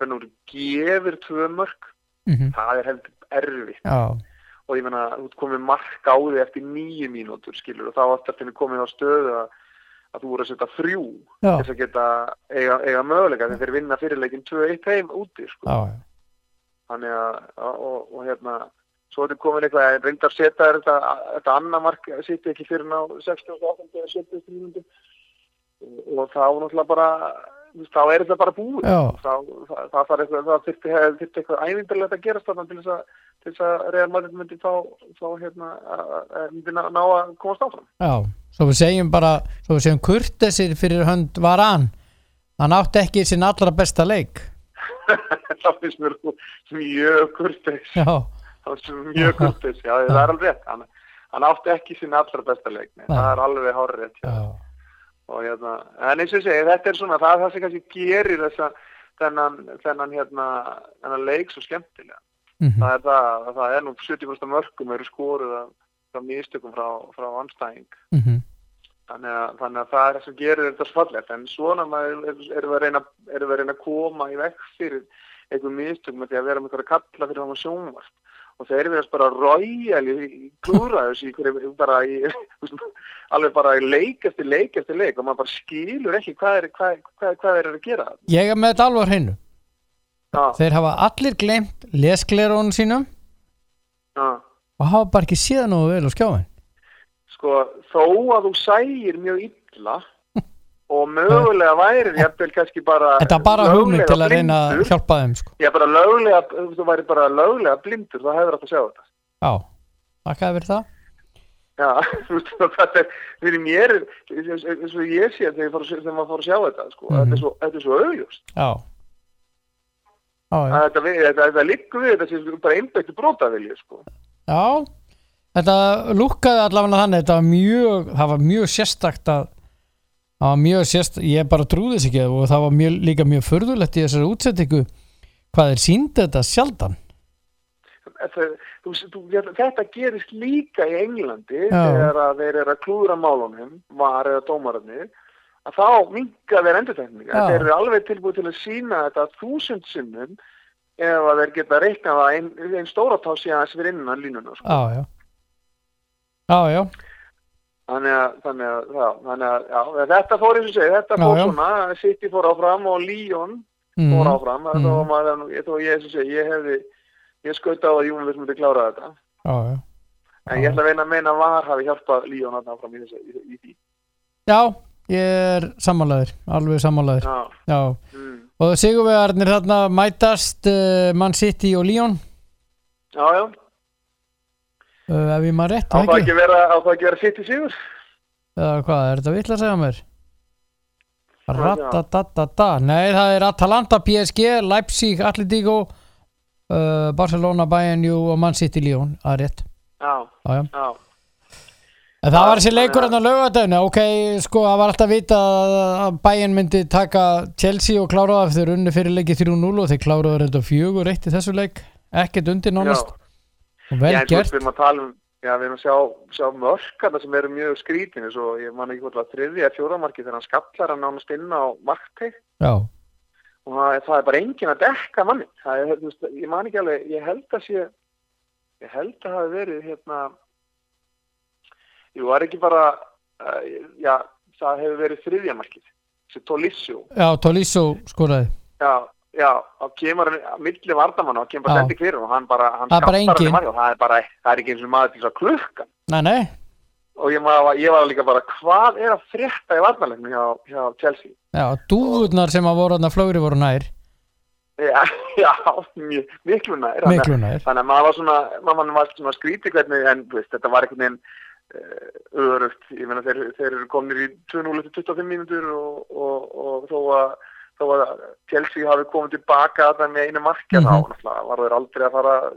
þannig að þú gefur tvö mörg, mm það er heldur erfitt. já, Og ég meina, þú ert komið mark á því eftir nýju mínútur, skilur, og þá varst þetta komið á stöðu að, að þú voru að setja þrjú til þess að geta eiga, eiga möguleika þegar þeir vinna fyrirleikin 2-1 heim úti sko. já, þannig að og, og, og hérna svo er þetta komin eitthvað að reyndar setja þér þetta, þetta annar mark sitt ekki fyrir ná 68 eða 70 mínútur og þá náttúrulega bara þá er þetta bara búið. Þá, það, það það þyrfti, þyrfti eitthvað ævindarlegt að gerast þarna til þess að að Madrid myndi þá, þá hérna, myndi ná, ná að komast áfram. Já, svo við segjum bara svo við segjum kurtesir fyrir hönd varan. Hann átti ekki sinn allra besta leik. Það finnst mér mjög kurteis. Já, það var mjög kurteis, já það er alveg rétt. Hann, hann átti ekki sín allra besta leik það er alveg hár rétt já. Og hérna, en eins og ég segi, þetta er svona það það sem kannski gerir þessa þennan, þennan hérna þennan leik svo skemmtilega. Mhm, það er það, að það er nú 70% mörgum eru skoruð af, af místökum frá, frá anstæðing mhm, þannig að, þannig að það er það sem gerir þetta svo fallegt. En svona er- erum við að reyna erum við að reyna að koma í vekk fyrir einhver mistökum með því að vera með einhverja kalla fyrir það sjónvart og þeir verðast bara ræjali í klúra þessu í hverju bara í alveg bara í leik eftir leik eftir leik. Og maður bara skilur ekki hvað er, hvað, hvað, hvað er að gera. Ég er með þetta hreinu. Já, Þeir hafa allir glemt lesklerónu sínum. Já. og hafa bara ekki séð nú vel skjáin. Sko sko, þó að þú sægir mjög illa og mögulega væri jafnvel kannski bara Þetta er bara hugmynd til að reyna að hjálpa þeim sko. Já, bara löglega, ef þú væri bara löglega blindur, þá hefur þetta að sjá þetta. Já, þakkaði fyrir það Já, þú veist, þetta er, fyrir mér, eins og ég sé þegar, ég maður fór að sjá þetta, sko, Mhm. þetta, er svo, er svo auðjúst. Já Já, já, Þetta, þetta, þetta liggur við, þetta sé bara einbættu brótavilju, sko. já Þetta lúkkaði allavega þannig Þetta var mjög, það var mjög sérstakt að það var mjög sérstakt ég bara trúði þess ekki og það var mjög, líka mjög förðulegt í þessari útsettingu hvað er síndi þetta sjaldan Þetta, þú, þú, þetta gerist líka í Englandi Já. þegar þeir eru að klúðra málunum, var eða dómararnir, að þá minga þeir endurtekninga. Já. Þeir eru alveg tilbúið til að sína þetta þúsund sinnum ef að þeir geta reiknað það einn ein stóra tá síðan fyrir innan línuna. Sko. Já, já Já, já, Þannig að, þannig að, já, þannig að já, þetta fór eins og segi, þetta fór svona, City fór áfram og Lyon mm, fór áfram. Mm. Mm. Þó, maður, ég, og segi, ég hefði, ég skauta á að Júnus myndi klára þetta. já, En ég ætla að veina að meina var hafi hjálpað Líón að í, þessu, í, því. Já, ég er sammálaður alveg sammálaður Já, mm. og sigurvegarnir þarna mætast uh, Man City og Lyon já, já. Uh, ef ég maður rétt, ekki? á það ekki vera sitt í sigur? Eða hvað, er þetta vill að segja mér? já. Ratatatata Nei, það er Atalanta, PSG, Leipzig, Atletico uh, Barcelona, Bayern og Man City Lyon, það er rétt Já, Já, já. já. En það Já, var þessi leikur þannig hérna á laugadaginu, ok, sko, það var alltaf vita að Bayern myndi taka Chelsea og klára það eftir unni fyrir leiki 3-0 og þeir reynda fjögur eitt í þessu leik, ekkert undir nánast og vel svo gert. við erum að tala um, já, við erum að sjá, sjá mörkarna sem eru mjög skrítin, svo ég man ekki hvort það þriðja fjóramarki þegar hann skallar hann nánast inn á markteg Já, og það, það er bara enginn að dekka manni. Það er, veist, ég man ekki alveg, ég held að sé, ég held að það hafi verið, hérna, jú, það er ekki bara, uh, já, það hefur verið þriðja markið, þessi Tolisso. já, Tolisso skoraði. Já, já, þá kemur hann á milli vardamann og kemur bara sendi fyrir og hann bara, hann skattar hann markið og það er bara, það er ekki eins og maður til þess að klukka. Nei, nei, Og ég, maður, ég var líka bara, hvað er að frétta í varnarleiknum hjá, hjá Chelsea? já, dúðurnar sem að voru hérna flögri voru nær, Já, já, mjög, miklu nær. Miklu nær. Þannig að maður var svona, maður var svona skrítið hvernig, en veist, þetta var einhvern veginn uh, örugt. Ég meina, þeir, þeir eru kominir í 2-0 eftir 25 mínútur og, og, og þó að þó að Chelsea hafi komið tilbaka þetta með einu markja Mhm. þá náttúrulega var þeir aldrei að fara að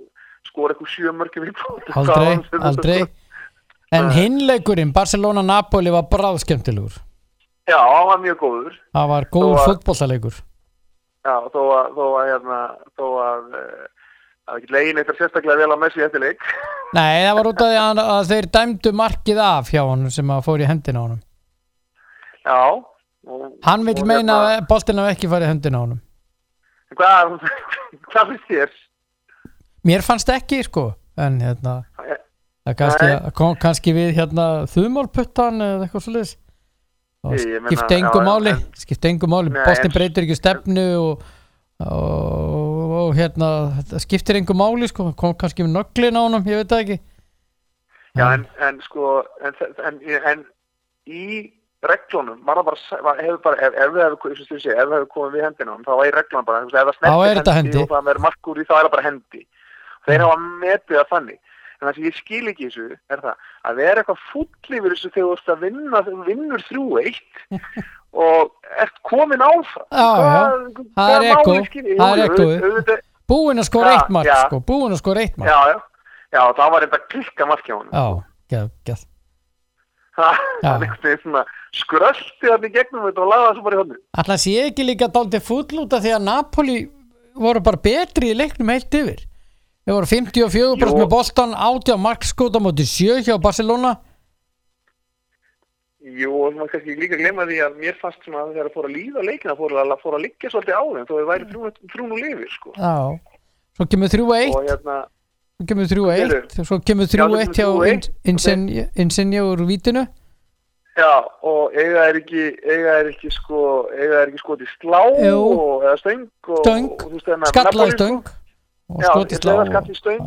skora eitthvað sjö mörgjum í bóti. Aldrei, aldrei. En hinleikurinn, Barcelona-Napoli var bráðskemmtilegur. Já, hann var mjög góður. Það var góð Þó að- fótbollalegur. Já, þó að, þó að, hérna, að, það er ekki legin eitthvað sérstaklega vel á Messi eftir leik. Nei, það var út af því að, að þeir dæmdu markið af hjá honum sem að fór í hendina á honum. Já. Og, Hann vil og meina hérna- að boltinn hafi ekki farið í hendina á honum. Hvað, hvað finnst þér? Mér fannst ekki, sko, en hérna, kannski, kom kannski við hérna þumálputtan eða eitthvað svolítið. Skipti engu máli, en- skipti engu máli, en- breytir ekki stefnu og, og, og hérna, það skiptir engu máli, sko, kom kannski við nöglin á honum, ég veit það ekki. Já, en, en sko, en, en, en í reglunum það bara, hefur bara ef, ef við hefur komið við hendina þá í reglunum bara, ef það er snertir þetta hendi. og það er markur í, þá er það bara hendi. Þeir hafa metið það þannig. En það sem ég skil ekki þessu er það að vera eitthvað full yfir þessu þegar þú ert að vinna, þú vinnur þrjú eitt og ert komin áfram. Já, já. Það er ekko. Það er ekkoið. Búinn að skora eitt mark, sko, búinn að skora eitt mark. Já, já. Já, það var eitthvað klikka markið á honum. Já, geð, geð. Það er svona skröldi þarna í gegnum þetta og laga svo bara í hodni. Alltaf sé ekki líka dálítið full út af því að Napoli voru bara betri í leiknum heilt yfir. Þeir voru 54% Jú. með boltan, 80 markskóta móti 7 hjá Barcelona. Jú, og maður kannski líka glemma því að mér fannst svona að þegar það fór að líða leikina fór að, fór að liggja svolítið á þeim þó þau væri þrún og lifir, sko. Já. Svo kemur 3-1, Og hérna, svo kemur 3-1, svo kemur Já, 3-1 hjá svo kemur 3-1. Ins- Insigne Insigne úr vítinu. já, og eiga er ekki, eiga er ekki, sko, eiga er ekki skotið slá Jú. og, eða stöng og, Stöng, að Skallaði sko. stöng og slá. skall í.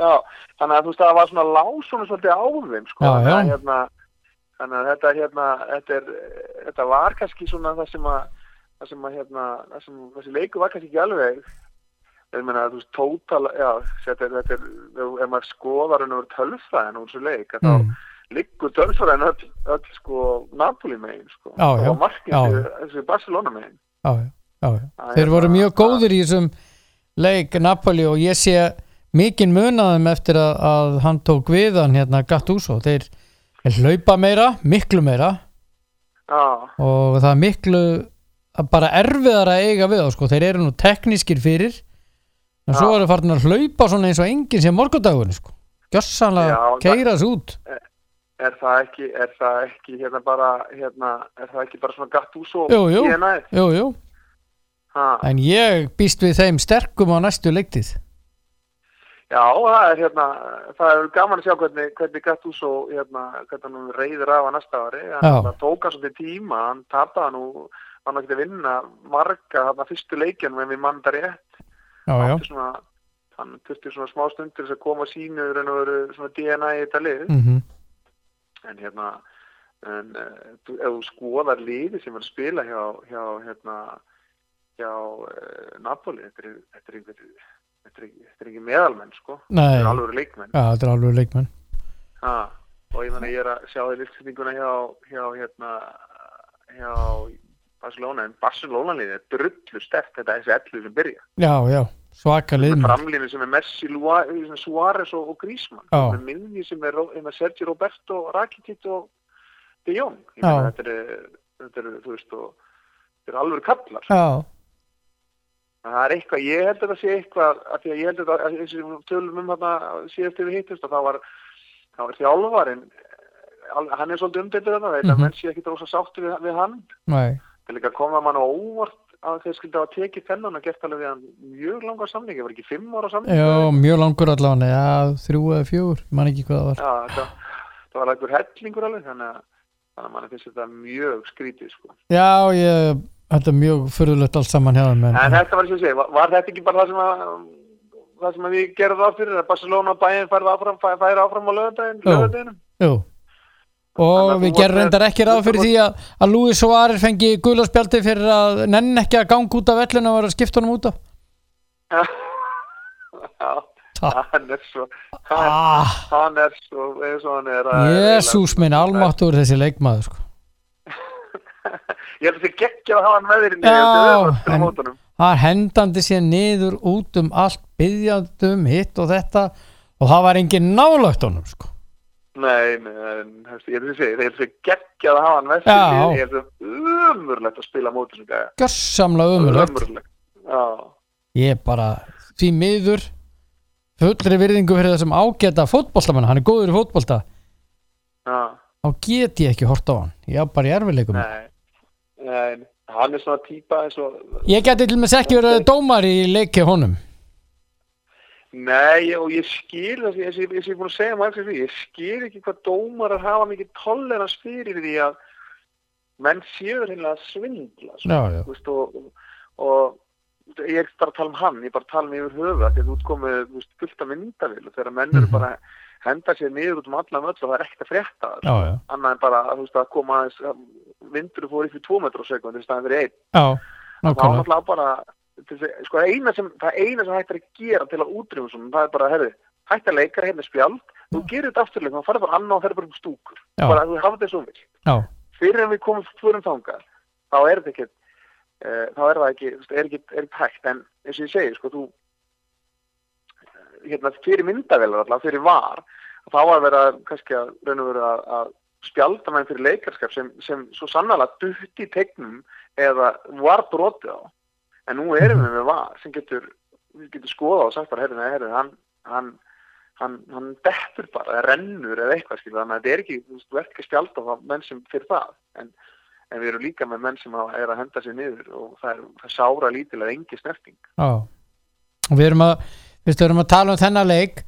Já, þannig að þú veist, það var svona lásunum svolítið á þeim, sko. Já, að, já. Hérna, þannig að þetta hérna þetta, er, þetta var kannski svona það sem að það sem að hérna það sem, þessi leiku var kannski ekki alveg ég meina þú veist tótal já, þetta er, þetta er ef maður skoðar henni úr tölfræðin úr þessu leik að Mm. þá liggur tölfræðin öll, öll sko Napoli megin sko Já, já, og markið þessi Barcelona megin. Já, já, já, þeir voru bara- mjög góðir í þessum leik Napoli og ég sé mikinn munaðum eftir að, að hann tók við hann hérna Gattuso. Þeir, þeir hlaupa meira, miklu meira. Já, og það er miklu bara erfiðar að eiga við þá sko. þeir eru nú teknískir fyrir en svo eru farin að hlaupa svona eins og enginn sem morgundagur sko. gjössanlega Já, það- keira þessu út er það ekki er það ekki hérna bara hérna, er það ekki bara svona Gattuso Jú, jú. DNA-ið? jú, jú. Ha. en ég býst við þeim sterkum á næstu leiktið Já, það er hérna, það er gaman að sjá hvernig, hvernig Gattuso, hérna, hvernig hann reyður af að næsta ári. Hann það tók hann svolítið tíma, hann tapaði nú, hann var ekki að vinna marga þarna fyrstu leikjum en við mann það rétt. Átti Svona, hann þurfti svona smá stundir þess að koma sínu raun og veru svona DNA í þetta lið. mm En hérna, en uh, þú, ef þú skoðar liði sem er að spila hjá, hjá hérna, hjá uh, Napoli, þetta er, er einhver, þetta er, ekki- meðalmenn, sko. nei, Þetta er alveg leikmenn. þetta er alveg leikmenn Ha, og ég meina ég er að sjá því listfendinguna hjá, hjá, hérna, hjá Barcelona, en Barcelona liðið er drullu stert þetta er þessi 11 sem byrja. já, já, svaka liðmenn Framlínu sem er Messi, sem Suárez og, og. Með miðji sem er, hérna, Sergio Roberto, Rakitic og De Jong. Meina þetta er, þetta er, veist, og þetta er alveg kallar. já, Það er eitthvað, ég held að það sé eitthvað, að því að ég held að það, eins og tölum um þarna síðast ef við hittust, að það var, það var þjálfarinn, al- hann er svolítið umdeildur þarna, veit Mhm. að menn sé ekki rosa sáttur við, við hann. nei Það er líka að koma mann á óvart að þeir skildi hafa tekið þennan og gert alveg mjög langa samningi, var ekki fimm ára samningi? já, mjög langur allavega, já, þrjú eða fjögur ég man ekki hvað það var Já, það, það var einhver hellingur alveg, þannig að, að mann finnst þetta mjög skrítið, sko. já, ég, þetta er mjög fyrðulegt allt saman hjá þeim en, þetta var segi, var, var þetta ekki bara það sem að, það sem að við gerðum það fyrir, að Barcelona bæinn færði áfram, fæ- færi áfram á lögadaginn, Jú. jú og við gerum reyndar ekki ráð fyrir því að, að Luis Suárez fengi gulaspjaldi fyrir að nenn ekki að ganga út af vellinu og vera að skipta honum út af Já, hann er svo, hann, ah, hann er svo, eins og hann er. að- Jésús minn almáttur þessi leikmaður sko. Ég held að þið geggja að hafa hann með þér Já, það er hendandi sér niður út um allt byggjandum hitt og þetta og það var engin nálægt honum sko. Nei, en, hefst, ég held að segja, ég held að að hafa hann inni, ég held að umurlegt að spila umulögt Ömurlegt. Já, ég bara því miður fullri virðingu fyrir þessum ágæta fótboltamann, hann er góður í fótbolta. Já. þá get ég ekki hort á hann. Ég er bara í erfileikum Nei, nei, hann er svona eins og, ég geti til með ekki verið dómar í leiki honum nei, og ég skil það, eins og ég og er búin að segja maður fyrir því, ég skil ekki hvað dómarar hafa mikið tolerans fyrir því að menn séu reynilega að svindla, sko, já, já, veist, og, og ég er ekki bara að tala um hann, ég er bara að tala um yfir höfu, að þú ert komið, þú veist, fullt af myndavill og þegar menn eru Mhm. bara að henda sér niður út um allan öll og það er ekkert að frétta það, annað en bara, veist, að koma að vindur fór í 2 metrar á sekund í staðan fyrir einn. Þá nákvæmlega. náttúrulega bara að- sko það eina sem, það eina sem hægt er að gera til að útrýma svona, það er bara, herri hægt að leikara hérna spjald, þú gerir þetta afturleik þá farið bara annað og ferð bara um stúkur. Já. bara þú hafa þetta svo vil já, fyrir en við komum fyrir þangað þá er þetta ekki uh, þá er það ekki, er ekki, er ekki hægt. En eins og ég segi, sko, þú eh, hérna, fyrir myndavelar alltaf, fyrir var þá var að, kannski að raun og verið að, að spjalda menn fyrir leikarskap sem, sem svo sannlega dutti í tegnum eða var brotið á en nú erum við með var sem getur, við getur skoða og sagt bara, herri, nei, herri, hann, hann hann, hann dettur bara, eða rennur eða eitthvað skilur, þannig að þetta er ekki, þú veist, þú ert ekki spjalda á það menn sem fyrir það. En, en við erum líka með menn sem er að henda sér niður og það er, það sára lítilega engi snerting. Já. Og við erum að, við erum að tala um þennan leik.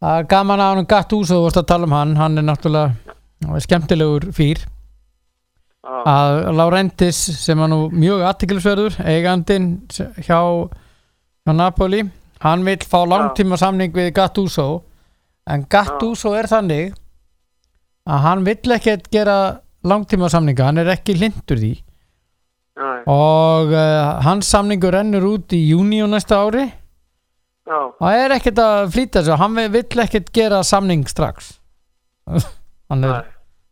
Að gaman að hann gatt ús og þú vorst að tala um hann, hann er náttúrulega skemmtilegur Já, að Laurentis sem er nú mjög aðtiklisverður eigandinn hjá, hjá Napoli hann vil fá langtíma samning við Gattuso. En Gattuso er þannig að hann vill ekkert gera langtíma samninga, hann er ekki hlindur því. Nei, og uh, hans samningur rennur út í júni og næsta ári. Já, og það er ekkert að flýta þessu hann vill ekkert gera samning strax. Hann er nei,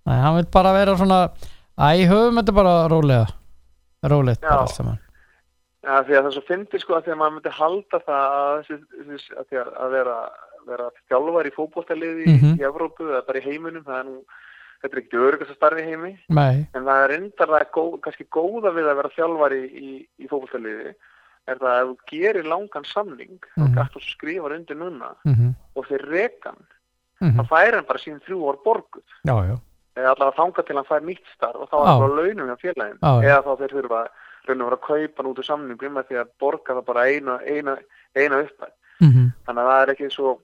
nei, hann vill bara vera svona æ, höfum þetta bara rólega. Rólegt bara allt saman. Já, því að það er svo fyndi sko að því að maður myndi halda það að, að, að, vera, vera þjálfar í fótboltaliði í, Mhm. í Evrópu eða bara í heiminum, það er nú, þetta er ekkert örugast að starfi í heimi, nei, en það er reyndar það góð, kannski góða við að vera þjálfari í, í fótboltaliði, er það að þú gerir langan samning, Mhm. og gætt og skrifar undir núna, mm og þeir rekan, -hmm. þá fær hann bara sín þrjú ár borguð, já, já, allavega þanga til hann fær nýtt starf og þá er bara launum hjá félagin, já. eða þá þeir þurfa raun og vera að kaupa hann út úr samningum með því að borga það bara eina, eina, eina uppæð. mm Þannig að það er ekki svo,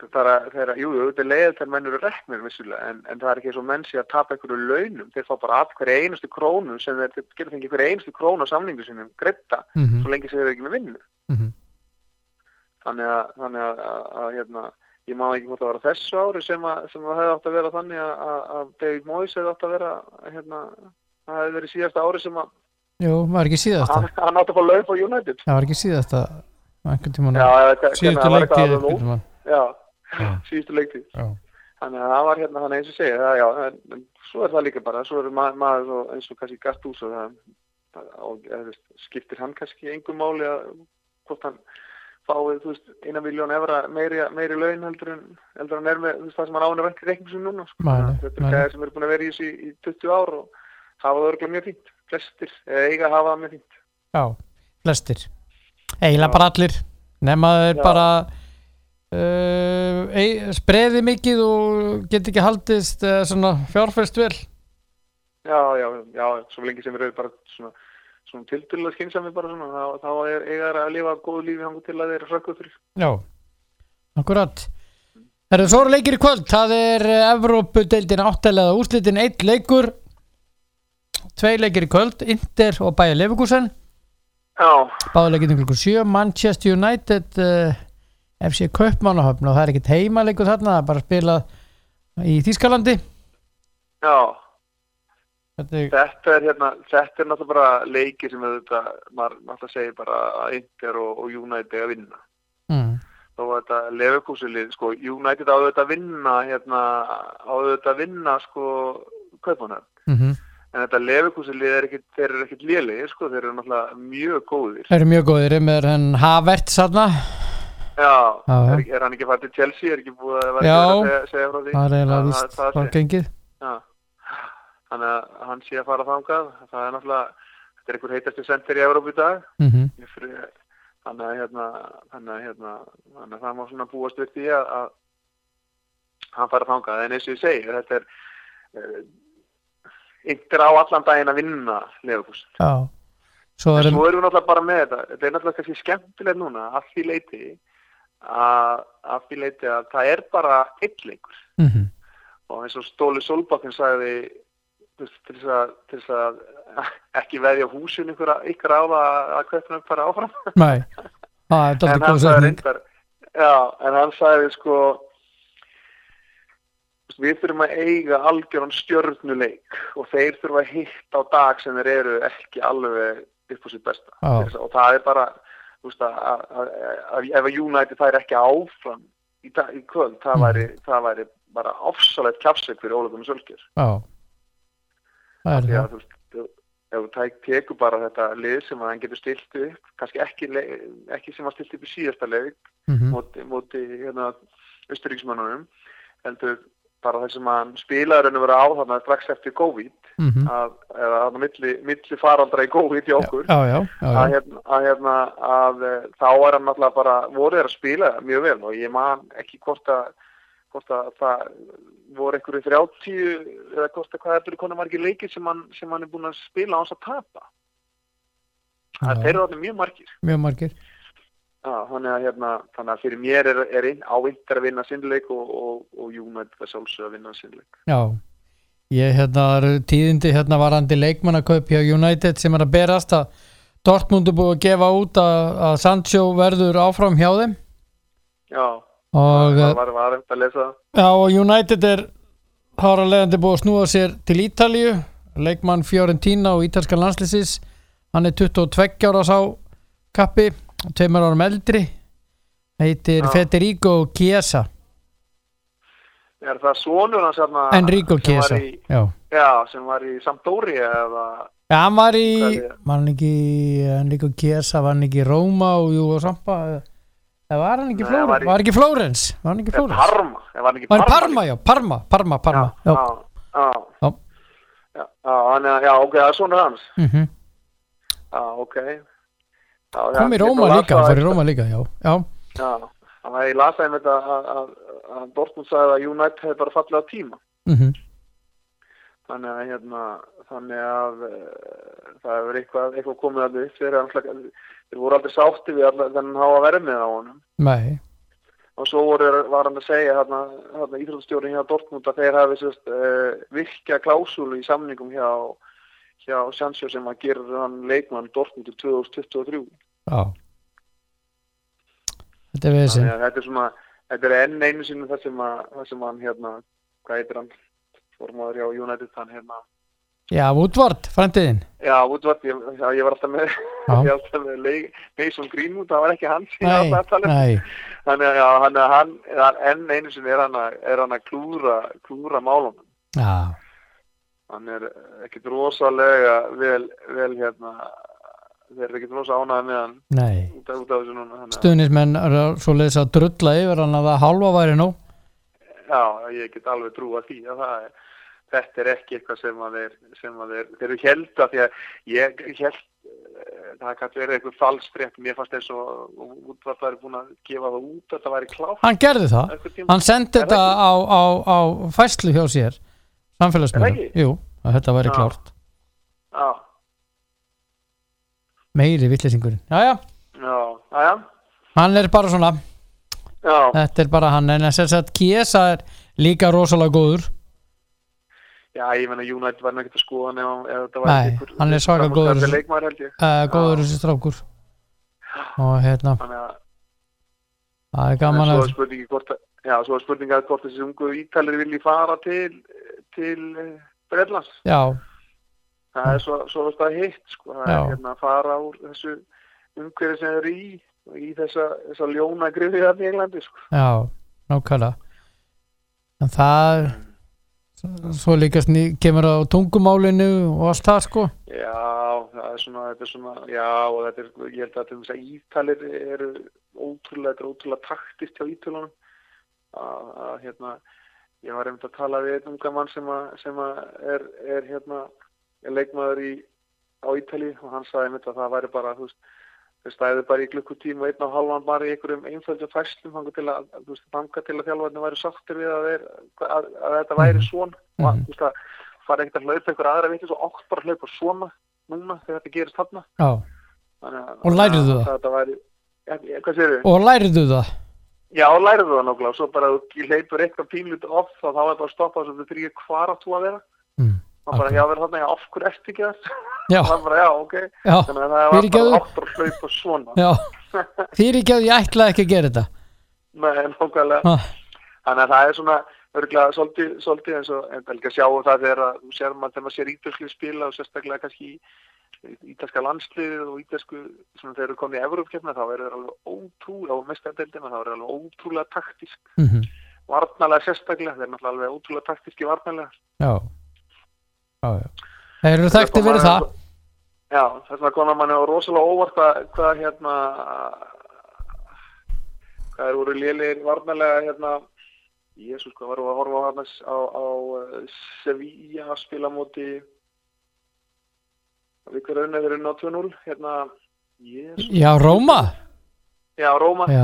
það er að, það jú, þetta er leiðið til menn eru reknir vissulega, en, en það er ekki svo menn sé að tapa einhverju launum, þeir fá bara að hverja einustu krónu sem þeir, geta fengið hverja einustu krónu á samningu sinum, greita, -hmm. svo lengi sem þeir eru ekki með vinnu. Mhm. Þannig að, þannig að, að hérna, ég má ekki hvort að vera þessu ári sem að, sem að hefði átt að vera þannig að, að, að David Moyes hefði átt að vera, hérna, það hefði verið síðasta ári sem að jú, var ekki síðasta hann, hann átti að fá laun frá United. það var ekki síðasta síðustu það Já. síðustu leiktíð. Já. Þannig að það var hérna þannig eins og segja, það, já, en, en svo er það líka bara, svo er ma maður svo, eins og kannski Gatús og það, það og, veist, skiptir hann kannski engum máli að hvort hann fáið, þú veist, eina miljón evra meiri, meiri laun heldur en, heldur en er með, veist, það sem hann ánir ekki reiknum sem núna, sko. Nei, Þetta er gæðir sem eru búin að vera í þessu í, í 20 ár og hafa það örgulega mjög fínt, flestir, eða eiga hafa það mjög fínt. já, flestir eiginlega bara allir nema það Já. bara uh, spreði mikið og get ekki haldist uh, svona fjárfæst vel Já, já, já, svo lengi sem eru bara svona, svona tildulega skynsami bara svona, þá, þá er eigar að lifa góðu lífi hangu til að þeir eru sökkuð fyrir. já, akkurat. Það eru eru leikir í kvöld, það er Evrópudeildin áttalega úrslitin eitt leikur. Tvei leikir í kvöld, Inter og Bæja Leifugúsen Já, báðuleikinu klukkur 7 Manchester United uh, FC Kaupmannahöfn. Og það er ekkert heimaleikur þarna það er bara að spila í Þýskalandi. Já, er, þetta er hérna, þetta er náttúrulega bara leiki sem þetta, maður náttúrulega segir bara að Inter og, og United að vinna. mm, Þá var þetta Leverkusenlið, sko, United áður þetta að vinna, hérna, áður þetta að vinna, sko, Kaupmannahöfn. mm En þetta Leverkusenlið er ekkit, þeir eru ekkit lélegir, sko, þeir eru náttúrulega mjög góðir. eru mjög góðir með hann Havert þarna Já, Já, já. er, er hann ekki til Chelsea, er ekki búið að vera Já. að segja, frá því? það er eiginlega víst það- var gengið Já, þannig að hann sé að fara þangað, það er náttúrulega, þetta er einhver heitasti sendir í Európa í dag, mm Ég fyrir- þannig að hérna, þannig að hérna, þannig að það má svona búast við því að, að hann fara þangað, en eins og ég segi, þetta er, uh, yndir á allan daginn að vinna Leifupús. já. Svo En er svo erum við náttúrulega bara með þetta, þetta er náttúrulega kannski skemmtilegt núna, að því leiti, að, að því leiti að það er bara eitt leikur. Mm -hmm. og eins og Stóli Solbakken sagði til þess að, til þess að ekki veðja húsin ykkur, ykkur á það að hvernig upp fara áfram. Nei. Það er hann góð reyndar já, en hann sagði sko við þurfum að eiga algjöran stjörnuleik og þeir þurfum að hitta á dag sem þeir eru ekki alveg upp á sitt besta. Já. Og það er bara veist, að, að, ef að United fær ekki áfram í, dag, í kvöld, það Mhm. væri, það væri bara ofsalegt kjafseg fyrir Ólafur Sölkjör já það er að það. ef þú tekur bara þetta lið sem að hann getur stilt upp kannski ekki, ekki sem að stilt upp í síðasta leik mm móti, móti hérna, austuríksmannunum heldur bara það sem hann spilaði raun og vera á þarna strax eftir COVID -hmm. að, eða þarna milli, milli faraldra í COVID í okkur já, já, já, að, hérna, að, hérna, að eh, þá er hann náttúrulega bara voru þeir að spila mjög vel og ég man ekki hvort að hvort að það voru einhverju 30 eða hvort að hvað er konar margir leikir sem hann, sem hann er búin að spila á hans að tapa. Það þeir eru allir mjög margir. Mjög margir. Já, þannig að hérna, þannig að fyrir mér er, er inn, á Inter að vinna sinnleik og, og, og United að sjálfsög að vinna sinnleik. já. Ég hérna tíðindi hérna varandi leikmannakaup hjá United sem er að berast að Dortmund er búið að gefa út að, að Sancho verður áfram hjá þeim. Já, og, það var, var eftir að lesa já, og United er har að leiðandi búið að snúa sér til Ítalíu. Leikmann Fiorentina og ítalska landslýsis hann er 22 ára sá kappi, tveimur árum eldri. Heitir. Federico Chiesa. Er það sonur hans hérna Enrico Chiesa í, já. Já, sem var í Sampdoria eða já, hann var í er- var hann ekki Enrico Chiesa, var hann ekki í Róma og Jú og Eða var hann ekki Flórens, var í- var ekki Flórens? Var hann ekki Flórens? Parma, eða var hann ekki var hann Parma, já, Parma, Parma, Parma já, Já, já, Já. já, já, hann já, ok, það er sonur hans. Mhm. Já, ok. Já, kom í Róma líka, hann það fór í Róma líka já, já, Já, þannig að ég las það einmitt að, Dortmund sagði að United hefði bara fallið á tíma. Mhm. Þannig að hérna þannig að uh, það hefur eitthvað, eitthvað komið að upp þeir, alltaf, þeir voru aldrei sátti við allar þennan háa vermið á honum. Nei, og svo voru, var hann að segja hérna, hérna íþróttastjórin hjá Dortmund að þeir hafi sérst, uh, virkja klásúlu í samningum hjá hjá Sjansjó sem að gera hann leikmann Dortmund til 2023 já. Þetta er að þetta er svona þetta er enn einu sinni það sem að það sem hann hérna, hvað heitir hann? Formaður hjá United, hann hérna já, Woodward, frændin Já, Woodward, ég, já, ég var alltaf með, með Mason Greenwood, það var ekki sem var nei, að um. nei, Þannig að hann, hann, hann, enn einu sinni er hann að, er hann að klúra, klúra málunum. já Hann er ekkit rosalega vel, vel hérna, þeir eru ekkit rosa ánæði með hann nei út af, út af núna. Að- stuðnismenn eru svo leiðis að drulla yfir hann að það halva væri nú já, ég get alveg trúa því að það er, þetta er ekki eitthvað sem að þeir, sem að þeir, þeir eru held að því að ég held, eh, það kann verið eitthvað falsfrétt, mér fannst eins og Woodward væri búin að gefa það út, þetta væri klátt. hann gerði það, hann sendi þetta á, á, á fæslu hjá sér ekki? jú, að þetta væri Já. klárt. Já, meiri vittlýsingurinn, já já. Já, já, já, hann er bara svona, já, þetta er bara hann. En þess að Kiesa er líka rosalega góður já, ég menna United var nekkert að skoða ef, ef þetta var Nei, einhver- hann er svaka einhver góður. ég. uh, þessi strákur og hérna, það er gaman að er já, svo er spurningi að hvort þessi ungu ítalir vilji fara til, til uh, Breitlands. já, Það er svo, svo er það hitt, sko, það Já. er hérna að fara úr þessu umhverju sem er í, í þessa, þessa ljóna grifið af Englandi, sko. já, nákvæmlega en það svo líka kemur á tungumálinu og allt það sko Já, það er svona, þetta er svona, já, og þetta er, ég held að þess að ítalir eru ótrúlega, þetta er ótrúlega taktist hjá ítölunum. Að, hérna, ég var einmitt að tala við einn unga mann sem að, sem að er, er, hérna, er leikmaður í, á Ítali og hann sagði einmitt að það væri bara, þú veist, þeir stæðu bara í klukkutíma og einn og halvan bara í einhverjum einföldum fæslum þangað til að, að þjálfarnir væri sáttir við að, þeir, að, að þetta væri svona. Og að, Mhm. þú veist, að fara ekkert að hlaupa einhver aðra vitið svo átt bara að hlaupa svona núna þegar þetta gerist að- Og lærðu það? að væri, og læriðu það? Já, lærðu það nokkla og svo bara hleypur eitthvað pínlut off þá þá er bara að stoppa þess að þú þrýr hvar átt þú að vera þá bara, Ok. já, verður þarna, já, af hverju ertu ekki það já, það er bara, já, ok. Já, þannig að það var Fyrirgefðu. bara áttur að hlaupa svona. Já. Fyrirgjöð, ég ætlaði ekki að gera þetta. Nei, nákvæmlega. Ah, Þannig að það er svona örgulega svolítið, svolítið eins og en vel ekki að sjá það þegar að þú sér maður þegar maður sér ítalskið spila og sérstaklega kannski í ítalska landsliðið og ítalsku svona þegar eru komið í Evrópkefna þá eru þeir alveg ótrúlega og mestadeldina þá eru þeir alveg ótrúlega taktísk. Mm varnalega sérstaklega þeir eru náttúrulega alveg ótrúlega taktíski varnalega já þeir eru þekkti verið það? Já, þess vegna konar manni á rosalega óvart hvað, hvað hérna hvað er voru lélegir varnalega hérna Jésús, hvað varum við að horfa á hann á, á uh, Sevilla að spila á móti? Við hverju unna þeir unna á 2-0 hérna Jésús, já, Róma? Já, Róma já,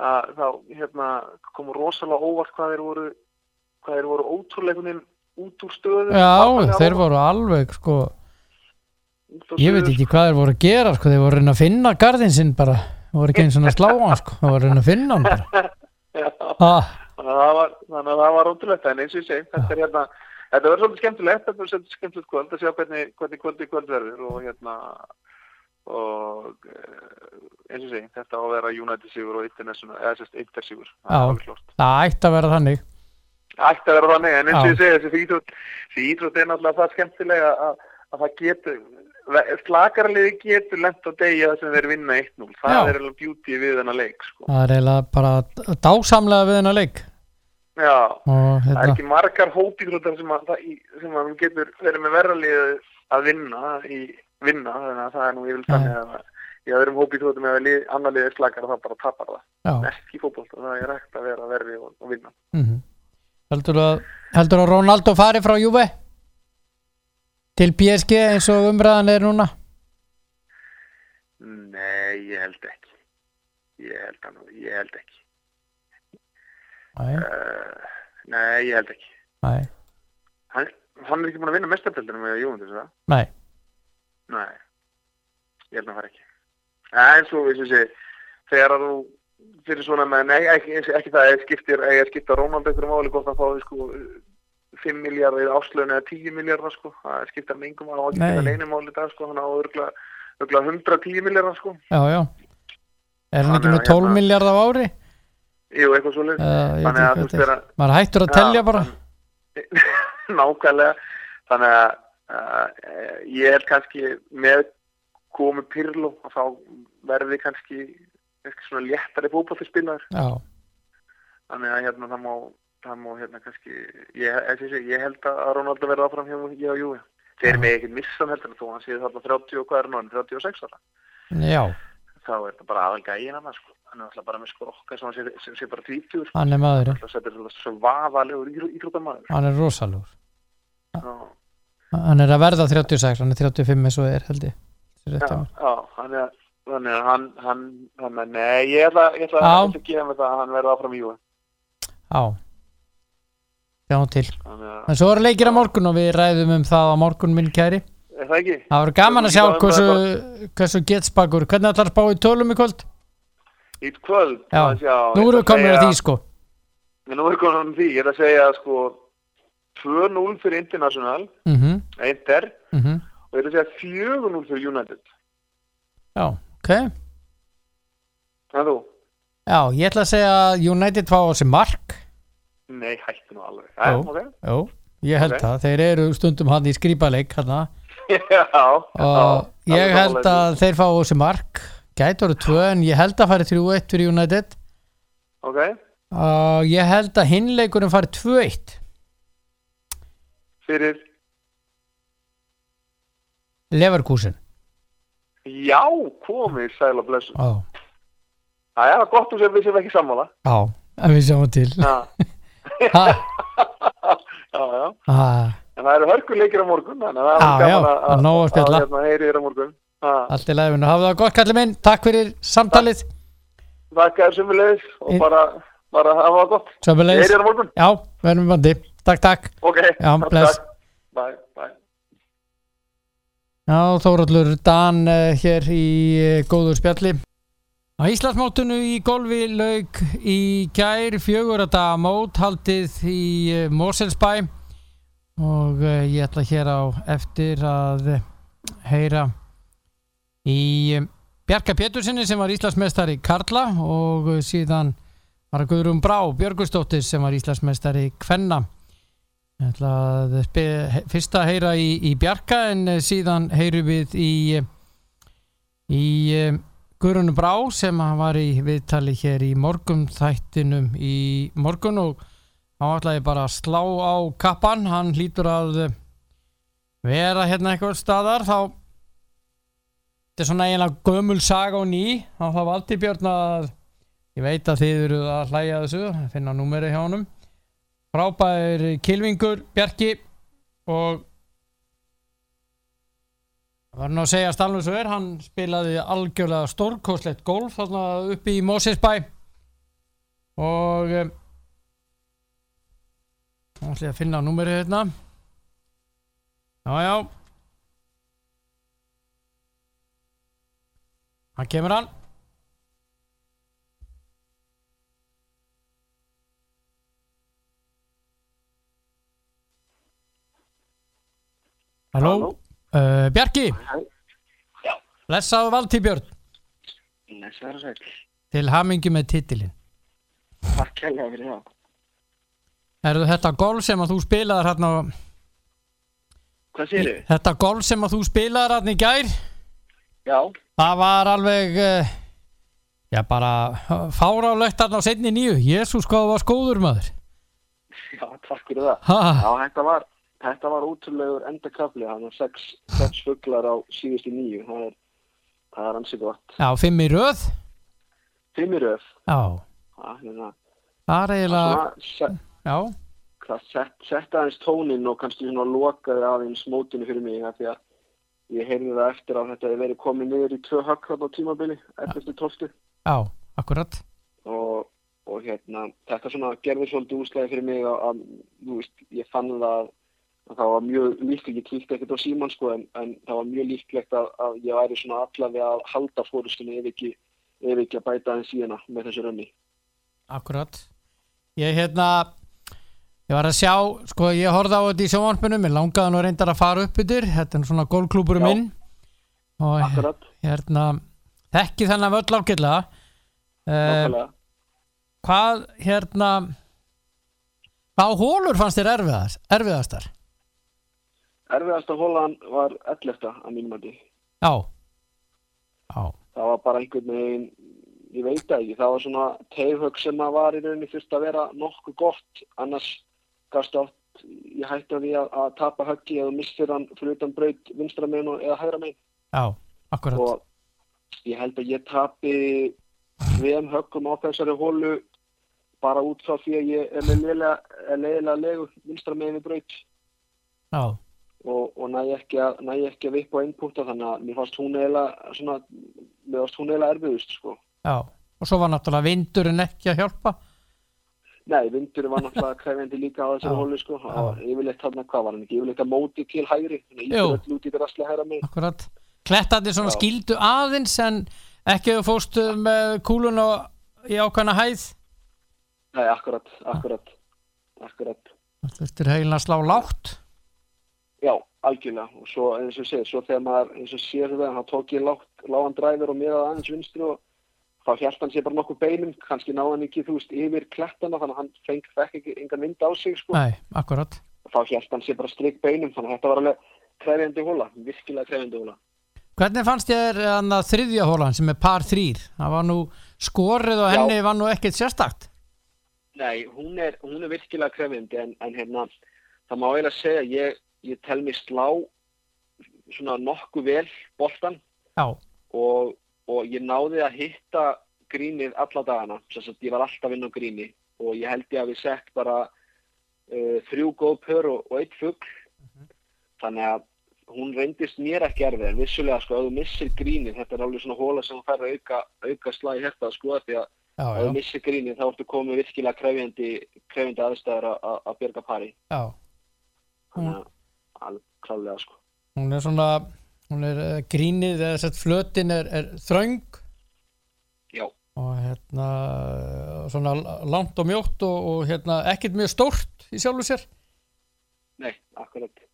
að þá hérna kom rosalega óvart hvað þeir voru hvað þeir voru ótrúleikuninn út úr stöðu já þeir voru alveg sko. Ég veit ekki hvað þeir voru að gera sko, þeir voru að reyna að finna garðin sinn bara. Þeir voru ekki eins og að slá hann sko. Þeir voru að reyna að finna hann bara. Ah, Þannig að það var, ótrúlegt. En eins og ég segi, þetta er hérna þetta verður svolítið skemmtilegt, þetta verður svolítið skemmtilegt kvöld að sjá hvernig, hvernig kvöldi kvöld verður. Og hérna og eh, eins og ég segi, þetta á að vera United sigur og International, eða sérst Inter sigur það Já. er alveg klart. það ætti að vera þannig ætti að vera þannig, en eins og ég segi þessi þessi íþrótt er náttúrulega það skemmtilega að, að það getur slakarliði getur lent á degi að sem þeir vinna 1-0, það Já. er alveg beauty við þennan leik sko. það er eiginlega bara dásamlega við hennar leik. Já, og það er hérna, ekki margar hópíþróttar sem að, það, getur verið með verra liðið að vinna í vinna, þannig að það er nú yfir Nei. þannig að í öðrum hópíþróttum ef annar liðið slakar þá bara tapar það. Ekki í fótbolt, það er ekkert að vera verri og, og vinna. Mm heldur að heldur að Ronaldo fari frá Juve? Til PSG eins og umræðan er núna? Nei, ég held ekki. Ég held, að, nú- ég held ekki. Uh, Nei, ég held ekki. Nei, hann, hann er ekki búin að vinna mestardeldinu með Jóhann það? nei. Nei, ég held að það fara ekki. En svo, eins og sé þegar að þú fyrir svona með, nei, ekki, ekki, það eða skiptir, eða skipta Rónald einhverjum máli gott að fá sko 5 miljardar í áslöðinu eða 10 miljardar sko. Það skiptar með yngum að Nei. skipta neinu máli dag sko, hann á örgla, örgla 110 miljardar sko. Já, já. Er hann ekki Þannig með að 12 hérna- miljard á ári? Jú, eitthvað svo leið uh, Þannig að þú er þegar maður hættur að telja bara. nákvæmlega. Þannig að uh, ég held kannski með komu Pirlo að þá verði kannski svona léttari fótballspilar já, þannig að hérna það má það má hérna kannski ég, ég, ég, held að Ronaldo verði áfram hjá ég og Júi þeir Já. með ekkert missan heldur þó hann séð þarna 30 og hvað er nú hann 36 ára. Já, þá er þetta bara aðal gægin hann sko. hann er alltaf bara með skrokka sem hann sé, sem sé bara 20 sko. hann er maður. Setur alltaf svo vafalegur íþróttamæður hann er rosalegur. Já, hann er að verða 36, hann er 35 eins og er held ég. Já, já þannig að þannig að hann, hann, hann, nei, ég ætla, ég ætla, að gefa mig það að hann verði áfram í Júi já. Sjáum til. En svo eru leikir á morgun og við ræðum um það á morgun minn kæri. Það voru gaman að sjá hversu, hversu getspakur hvernig ætlar að spá í tölum í kvöld? Í kvöld, Já. nú eru komin að því sko. Nú er komin að því, ég er að segja sko 2-0 fyrir International, mhm, Inter, mhm. Og ég er að segja 4-0 fyrir United. já, ok þú? já, ég ætla að segja að United fá á sig mark Nei, hættu nú alveg. Æ, Jú. ok. Jó, ég held Ok. það, þeir eru stundum hann í skrýpaleik hérna já, og já, ég held sammála að þeir fá á sig mark gæti voru tvö en ég held að fari 3-1 fyrir United. Ok, og ég held að hinleikurinn fari 2-1 fyrir, Leverkusen já, komið, sæl og blessu. Já, Það er gott þú sem við sem ekki sammála. já, en við sjáum til Já, já, En það eru hörkuleikir á morgun, að það Já, er já, og nóg að spjalla. hérna, heyri þér á morgun. Allt í læfinu, hafa það gott kallið minn Takk fyrir samtalið þakka þér sömulegis og Í- bara, bara hafa það gott. Þér á morgun. Já, verðum við bandi Takk, takk Ok, Já, takk, takk. Bye, bye. Já, Þórallur Dan uh, hér í uh, góður spjalli. Á Íslandsmótunu í golfi lauk í gær fjögur að daga mót haldið í uh, Moselsbæ og ég ætla hér á eftir að heyra í Bjarka Pétursinni sem var Íslandsmeistari Karla og síðan var Guðrún Brá Björgustóttir sem var Íslandsmeistari Kvenna. Ég ætla að fyrst að heyra í, í Bjarka en eh, síðan heyrum við í í eh, Guðrunu Brá sem hann var í viðtali hér í morgun þættinum í morgun og hann ætlaði bara að slá á kappan, hann hlýtur að eh, vera hérna eitthvað staðar þá þetta er svona eiginlega gömul saga og ný. Þá þá valdi Björn að ég veit að þið eru að hlæja þessu finna númeri hjá honum frábær kilvingur Bjarki og það var nú að segja stálnum svo er hann spilaði algjörlega stórkostlegt golf þarna uppi í Mosesbæ og um, þá ætlum ég að finna númerið hérna. Já já. Hann kemur hann Halló, Halló. Uh, Bjarki Já. Blessaðu Valtí Björn Lesaður og sæl. til hamingi með titilin Takk kærlega fyrir það. Er þetta golf sem að þú spilaðar hérna Hvað séru? Þetta golf sem að þú spilaðar hérna í gær Já, Það var alveg uh, Já bara fárálegt hérna á setni nýju Jésús hvað var skóður maður já, takk fyrir það. ha, Já, þetta var, þetta var útrúlegur endakafli, var sex, sex fugglar á síðustu nýju, það er, er ansið gott. Já, fimm í röð? Fimm í röf, Já, það hérna, það er eiginlega Já, hvað, set, setta aðeins tónin og kannski svona lokaði aðeins mótinu fyrir mig, því að ég heyrði það eftir að þetta hefði verið komið niður í tvö þarna á tímabili, eftir tóltu. já, akkurat. Og, og hérna, þetta svona gerði svolítið úslæði fyrir mig að, að veist, ég fann það að, að það var mjög líklegt, ég kíkti ekkert á síman sko, en, en það var mjög líklegt að, að ég væri svona allavega að halda fórustunni ef ekki, ef ekki að bæta aðeins síðana með þessu rönni. Akkurat Ég hérna Ég var að sjá, sko ég horfði á þetta í sjónvarpunum Ég langaði nú reyndar að fara upp yfir Þetta er svona gólklúburum Já. minn Og Akkurat, hérna Þekki þennan völl ágætlega uh, nákvæmlega. Hvað hérna Hvað hólur fannst þér erfiðast, erfiðastar? Erfiðasta hólan var 11. að mínum að Já. Já, það var bara einhvern veginn, ég veit ekki, það var svona teifhögg sem að var í rauninni fyrst að vera nokkuð gott, annars gafst átt, ég hætti að því að, að tapa höggi eða missir hann fyrir utan braut vinstra megin og- eða hægra megin. Já, akkurat. Og ég held að ég tapi tveim höggum á þessari hólu bara út frá því að ég er leiðilega, legu vinstra megin við braut. Já, og, og næ ekki að, að vippa einn púnta þannig að mér fannst hún eiginlega erfiðust sko. já Og svo var náttúrulega vindurinn ekki að hjálpa Nei, vindurinn var náttúrulega krefjandi líka á þessari hólu sko. Yfirleitt þarna, hvað var hann ekki, yfirleitt að móti til hægri, að öll út í drasli hægra megin. Akkurat Klettandi svona Já. skildu aðeins en ekki að fóstu með kúlun og í ákvæmna hæð Nei, akkurat, akkurat, akkurat. Það þurftir heilin að slá lágt Já, algjörlega. Og svo, eins og segir, svo þegar maður, eins og sér það, hann tók lágt, lágan dræður og miðað aðeins vinstri og þá hjælt hann sér bara nokkuð beinum, kannski náði hann ekki, þú veist, yfir klettana, þannig að hann feng fekk ekki engan vind á sig, sko. Nei, akkurat Og þá hjælt hann sér bara strik beinum, þannig að þetta var alveg krefjandi hóla, virkilega krefjandi hóla. Hvernig fannst þér hann að þriðja hólan sem er par þrýr? Það var nú skorið og Já. henni var nú ekkert sérstakt Nei, hún er, hún er virkilega krefjandi en, en hérna, það má eiginlega segja ég, ég tel mig slá svona nokkuð vel boltan Já, og, og ég náði að hitta grínið alla dagana, þess að ég var alltaf inn á gríni. Og ég held ég að við sett bara uh, þrjú góð pör og, og eitt fugg þannig að hún reyndist mér ekki erfið. En vissulega sko, ef þú missir grínið þetta er alveg svona hóla sem þú fær að auka, auka slagi hérta sko, því að já, ef þú já, missir grínið þá ertu komið virkilega krefjandi, krefjandi aðstæður að- að að bjerga pari. Já. Að alveg klálega sko. Hún er svona hún er uh, grínið eða sett flötin er, er þröng. Já, og hérna svona langt og mjótt og, og hérna ekkert mjög stórt í sjálfu sér. Nei, akkurat.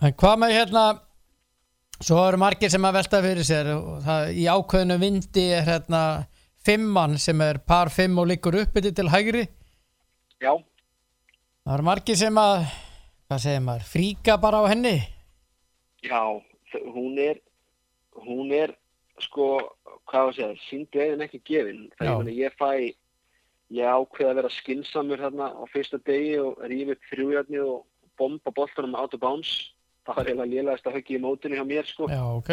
En hvað með hérna svo eru margir sem að velta fyrir sér. Og það í ákveðinu vindi er hérna fimmann sem er par fimm og liggur uppið til hægri. Já, það eru margir sem að hvað segir maður, fríka bara á henni? Já, hún er hún er sko hvað að segja, síndi eigin ekki gefin. Það Já. ég fæ ég ákveð að vera skinsamur hérna á fyrsta degi og rífi upp þrjújarni og bomba boltanum out of bounds. Það var eiginlega lélegast að höggi í mótinu hjá mér sko. Já, ok,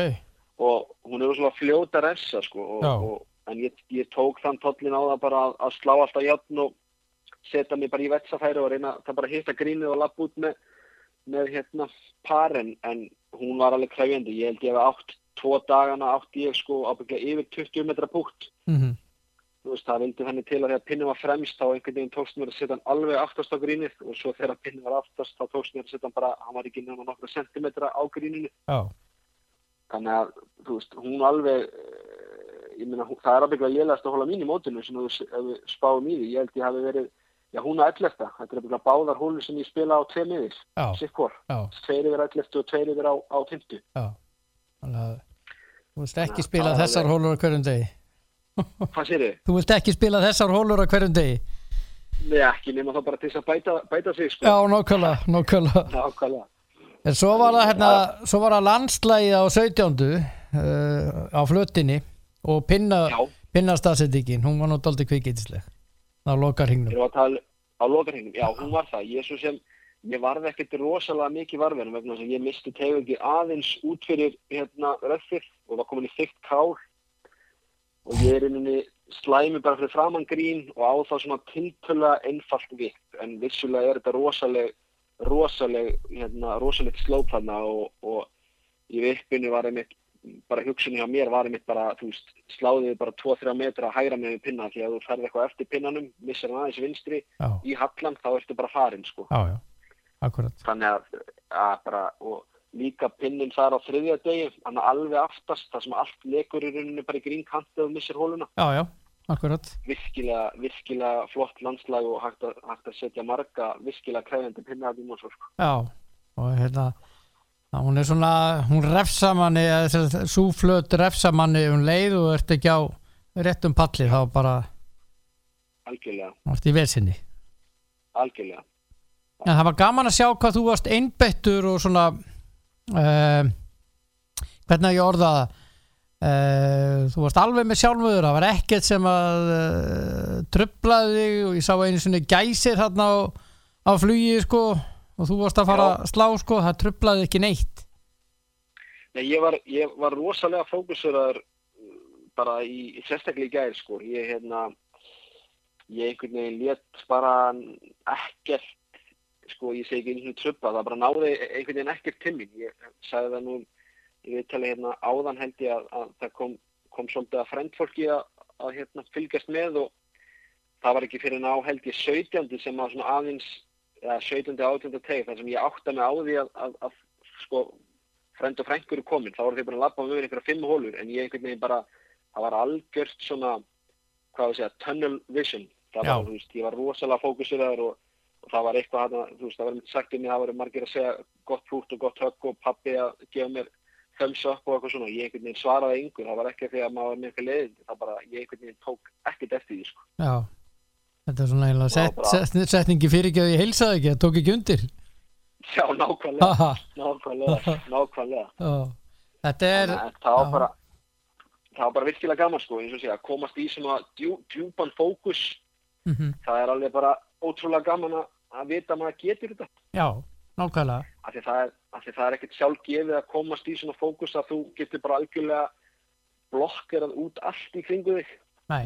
og hún er svona fljóta refsa sko og, og, en ég, ég tók þann tollin á það bara að, að slá alltaf játn og setja mig bara í vetsafæri og reyna það bara að hitta grínið og lappa út með, með hérna paren en hún var alveg kræfjandi ég held ég hef átt tvo dagana átt ég sko ábygglega yfir 20 metra púkt. Mm þú veist það vildi þannig til að þegar pinnum var fremst þá einhvern veginn tókst mér að setja hann alveg aftast á grínið og svo þegar pinnum var aftast þá tókst mér að setja hann bara hann var ekki nema nokkra sentimetra á gríninu. Já, þannig að þú veist, hún alveg eh, ég meina, það er ábygglega lélegast að hóla mín í mótinu sem þú, spáum í því. Ég held ég hafi verið, já hún á 11 þetta er báðar hólur sem ég spila á tvei miðis, sikkur, tveir yfir 11 og tveir yfir á, á 50 já þannig að þú vilt ekki Já, spila þessar hólur á hverjum degi hvað sér þið? þú vilt ekki spila þessar hólur á hverjum degi Nei, ekki nema þá bara til þess að bæta, bæta sig, sko. Já, nokkala, nokkala. Nákvæmlega. En svo var það hérna, svo var það landslægi á 17. Uh, á flötinni og pinna, pinnastafsettingin, hún var kvikindisleg. Það á lokar við erum að tala á lokarhingnum. Já, hún var það. Ég sem, ég varði ekkert rosalega mikið varverðum vegna að ég misti tegungi aðeins út fyrir hérna röffir og var komin í þygt kál og ég er inninni slæmi bara fyrir framann grín og á það svona tiltöla einfalt vitt en vissulega er þetta rosaleg rosaleg, hérna, rosaleg slóp þarna og, og í vippinu var einmitt bara hugsunni hjá mér var einmitt bara, þú veist, sláðið bara 2-3 metra að hægra með pinna því að þú ferði eitthvað eftir pinnanum, missar hann aðeins vinstri Já, í hallan, þá ertu bara farin, sko. já, já, akkurat. Þannig að, að bara, og líka pinnin þar á þriðja degi, hann alveg aftast, það sem allt lekur í rauninni bara í grínkantið og missir hóluna. Já, já, akkurat. Virkilega, virkilega flott landslag og hægt að, hægt að setja marga virkilega krefjandi pinna að bíma svo, sko. Já, og hérna, hún er svona, hún refsa manni, súflöt refsa manni um leið og ert ekki á réttum palli, þá bara, Algjörlega, varst í vesinni. algjörlega. En það var gaman að sjá hvað þú varst einbettur og svona uh, hvernig að ég orða uh, þú varst alveg með sjálfur það var ekkert sem að trublaði þig og ég sá einu svona gæsir þarna á, á flugi sko og þú varst að fara Já. að slá sko það trublaði ekki neitt Nei, ég var, ég var rosalega fókusuraður bara í, sérstaklega í gær, sko. Ég, hérna, ég einhvern veginn létt bara ekkert, sko, ég segi ekki einhvern veginn trubba, það bara náði einhvern veginn ekkert til mín. Ég sagði það nú, ég veit tala hérna áðan held ég að, að það kom, kom svolítið að frendfólki að, að hérna, fylgjast með og það var ekki fyrir ná held ég 17. sem að svona aðeins, eða 17. 18. teg, þar sem ég átta mig á því að, að, að sko, frend og frængur er komin, þá voru þeir búin að labba með mér einhverja fimm hólur, en ég einhvern veginn bara, það var algjört svona, hvað við segja, tunnel vision, það Já. var, þú veist, ég var rosalega fókusiraður og, og það var eitthvað hana, þú veist, það var myndi sagt um mig, það voru margir að segja gott pút og gott högg og pappi að gefa mér thumbs up og eitthvað svona, ég einhvern veginn svaraði yngur, það var ekki að maður var með eitthvað leiðin, það bara, ég einhvern veginn tók ekkert eftir því, sko. Já, þetta er svona eiginlega set, set, setningi fyrir ekki að ég heilsaði ekki, það tók ekki undir. Já, nákvæmlega, Haha, nákvæmlega, nákvæmlega. já. Þetta er það var bara bara virkilega gaman sko eins og sé að komast í svona djú, djúpan fókus. Mhm, það er alveg bara ótrúlega gaman að, vita að maður getur þetta. Já, nákvæmlega. Af því það er, er ekkert sjálf gefið að komast í svona fókus að þú getur bara algjörlega blokkerað út allt í kringu þig. Nei,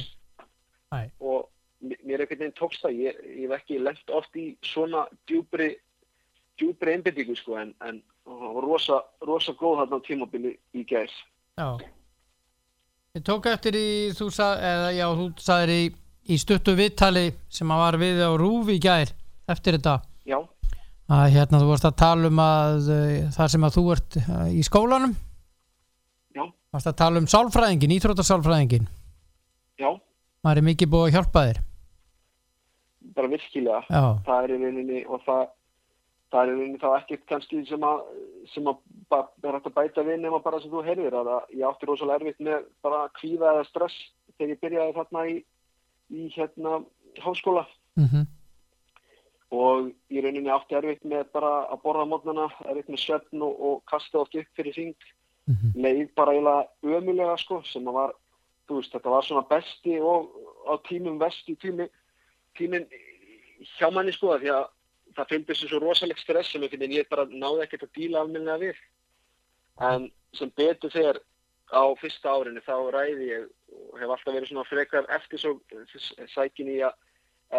og mér einhvern veginn tókst það. Ég, ég hef ekki lent oft í svona djúbri djúbri einbindingu sko en, en rosa, rosa góð þarna á tímabili í gæs já. Ég tók eftir í, þú sagðir í, í stuttu viðtali sem að var við á Rúfi í gær eftir þetta. Já, að hérna þú vorst að tala um að uh, þar sem að þú ert uh, í skólanum. Já, varst að tala um sálfræðingin, íþrótasálfræðingin já. Maður er mikið búið að hjálpa þér bara virkilega. Já, það er í rauninni og það það er í rauninni þá ekkert kannski sem að sem að er hægt að bæta við nema bara sem þú heyrðir að ég átti rosalega erfitt með bara kvíða eða stress þegar ég byrjaði þarna í, í hérna háskóla. Mhm, og í rauninni átti erfitt með bara að borða mótnana, erfitt með svefn og, og kasta oft upp fyrir þing mhm, leið bara eiginlega ömulega sko sem að var, þú veist, þetta var svona besti og á tímum vesti tími, tímin hjá manni sko því að það fylgdi þessu svo rosalegt stress sem einhvern veginn ég bara náði ekkert að díla almennilega við. En sem betur þegar á fyrsta árinu þá ræði ég og hef alltaf verið svona frekar eftir svo sækin í að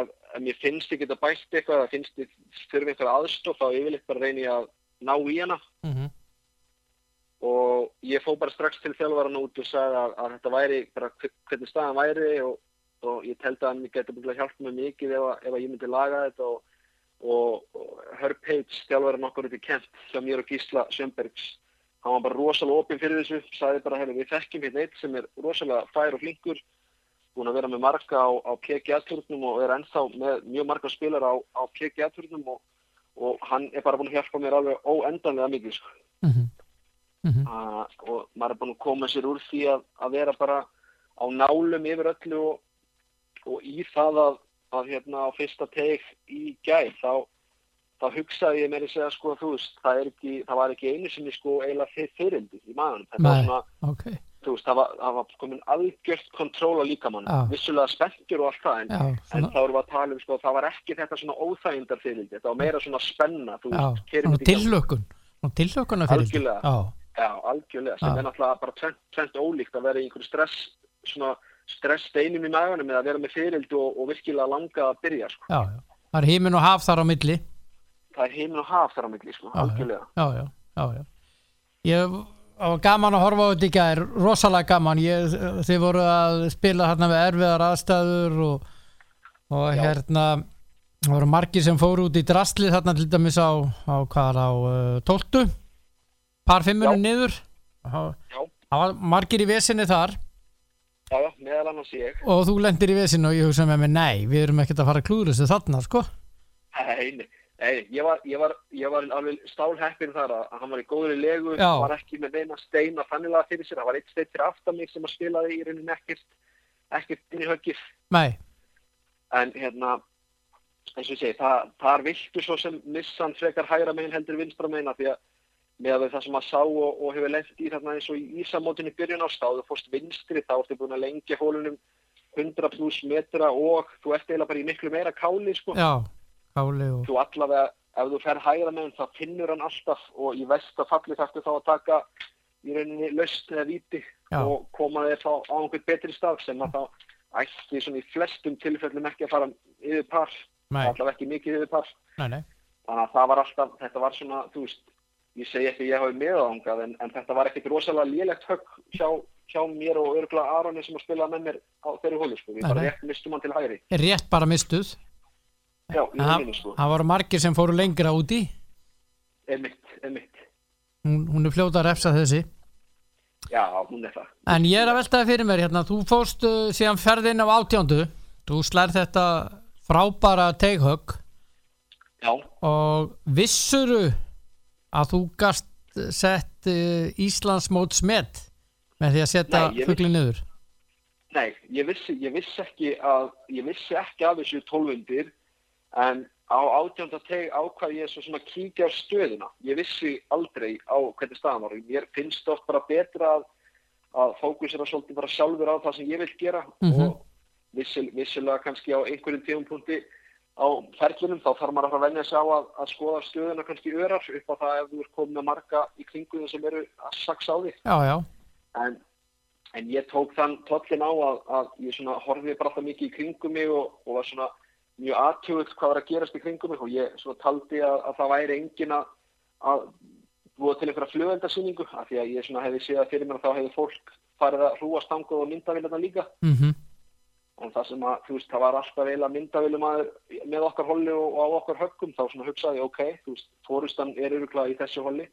ef, ef mér finnst ég geta bætt eitthvað eða finnst ég þurfi eitthvað aðstof þá yfirleitt bara reyni ég að ná í hana. Mhm, og ég fó bara strax til þjálfvaran út og sagði að, að þetta væri bara hve- hvernig staðan væri og, og ég teldi að hann geti búin að hjálpa mig mikið ef, ef ég myndi laga þetta og, og, og Herb Page, þjálfvaran okkur út í Kent hjá mér og Gísla Sjömbergs hann var bara rosalega opinn fyrir þessu sagði bara, herri, við þekkjum hérna eitt sem er rosalega fær og flinkur búin að vera með marga á, á PGA-turnum og er ennþá með mjög marga spilar á, á PGA-turnum og, og hann er bara búin að hjálpa mér alveg óendanlega mikið sko. Mhm, mhm, uh, og maður er búin að koma sér úr því að, að vera bara á nálum yfir öllu og, og í það að, að hérna á fyrsta teik í gæð þá, þá hugsaði ég meira að segja sko þú veist, það, ekki, það var ekki einu sinni sko eiginlega fyrir fyrirndi í maðunum. Þetta var svona, ok, þú veist, það var, það var komin algjört kontról á líkamann, Já. vissulega spenntur og allt það en, já, en þá erum við að tala um sko, það var ekki þetta svona óþægindar fyrirndi, þetta var meira svona spenna, þú veist, svona tillökun tillökun að Algjörlega. já, Já, algjörlega, sem er náttúrulega bara tvent, tvent ólíkt að vera í einhverju stress, svona stresssteinum í maganum eða vera með fyririldi og, og virkilega langa að byrja, sko. já, já. Það er hímin og haf þar á milli. Það er heiminn og haf þar á milli, sko, Já. Ég var gaman að horfa á þetta í gær, rosalega gaman. Ég, þið voru að spila hérna við erfiðar aðstæður og, og hérna það voru margir sem fóru út í drastlið þarna til dæmis á, á á uh, tóltu par fimmunum Já. niður? Það það var margir í vesinni þar Já, já, meðal annars ég. og þú lendir í vesinu og ég hugsa með mig nei, við erum ekkert að fara að klúður þessu þarna sko Nei, nei, nei, ég var, ég var, ég var alveg stálheppin þar að að hann var í góðri legu, Já. var ekki með neina steina fannilega fyrir sér, það var eitt stein fyrir aftan mig sem að spilaði í rauninni ekkert, ekkert inn í höggið. nei, en hérna eins og ég segi, það, þar viltu svo sem missan frekar hægra megin heldur vinstra megin af því að með að það sem að sá og, og hefur lent í þarna eins og í Ísamótin í byrjun ást þá þú fórst vinstri þá ertu búin að lengja hólunum 100 pluss metra og þú ert eiginlega bara í miklu meira káli sko. já, káli og þú allavega, ef þú fer hægra megin þá finnur hann alltaf og í vesta falli þarftu þá að taka í rauninni löst eða víti Já. og koma þér þá á einhvern betri stað sem að þá ætti svona í flestum tilfellum ekki að fara yfir par allavega ekki mikið yfir par nei, nei, þannig að það var alltaf, þetta var svona þú veist, ég segi ekki ég hafi meðangað en, en þetta var ekkit rosalega lélegt högg hjá, hjá mér og örgulega Aroni sem að spila með mér á þeirri hólu sko, við bara rétt mistum hann til hægri. Rétt bara mistuð já, það rauninni sko, það voru margir sem fóru lengra úti. Er mitt, er mitt hún, hún er fljóta að refsa þessi. Já, hún er það. En ég er að veltaði fyrir mér hérna. Þú fóst uh, síðan ferðin á átjándu. Þú slær þetta frábæra teighögg. Já, og vissuru að þú gast sett uh, Íslandsmót smett með því að setja Nei, ég fugglin niður? Nei, ég vissi, ég vissi ekki að ég vissi ekki af þessu tólfundir en á átjönda teg ákvað ég svo svona kíkja á stöðuna. Ég vissi aldrei á hvernig staðan var. Mér finnst oft bara betra að, að fókusera svolítið bara sjálfur á það sem ég vil gera Mhm. og vissil, vissilega kannski á einhverjum tíumpunkti á ferlinum þá þarf maður að að venja sig á að, að skoða stöðuna kannski örar upp á það ef þú ert komið með marga í kringuðum sem eru að saksa á því já, já, en, en ég tók þann tollin á að, að ég horfið bara alltaf mikið í kringum mig og, og var svona mjög aðtjóðult hvað var að gerast í kringum mig og ég taldi að, að það væri engin að, að búa til einhverja flugveldarsýningu af því að ég hefði séð að fyrir mér að þá hefði fólk farið að hrúa stanguð og myndavillarna líka. Mhm en það sem að, þú veist, það var alltaf eiginlega myndavilum að með okkar holli og, og á okkar höggum þá svona hugsaði ok, þú veist, fórustan er öruglega í þessu holli.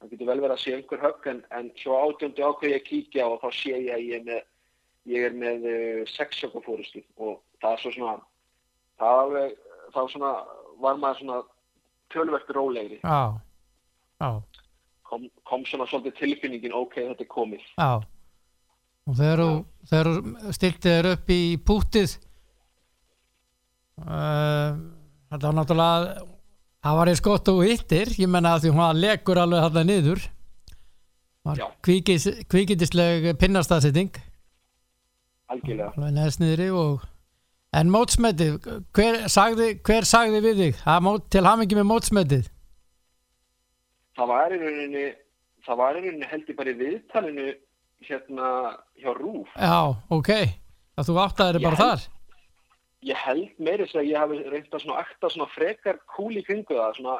Það getur vel verið að sé einhver högg en, en svo átjöndi ákveði ég að kíkja og þá sé ég að ég er með, ég er með uh, sex högg á fórustu og það er svo svona það alveg, þá svona var maður svona tölvert rólegri. Já, já, kom, kom svona svolítið tilfinningin ok, þetta er komið. Já og þegar þú, stiltið þér upp í pútið uh, þetta var náttúrulega það var eins gott og hittir. Ég menna að því hún legur alveg þarna niður. Pinnastafsetting algjörlega. Alveg neðst niðri og en mótsmetið, hver sagði, hver sagði við þig, mót, til hamingi með mótsmetið. Það var í rauninni það var í rauninni held ég bara í viðtalinu hérna hjá Rúf. Já, ok, að þú áttaðir bara held- þar? Ég held meiri þess að ég hafi reynt að svona ekta svona frekar kúl í kringu það svona,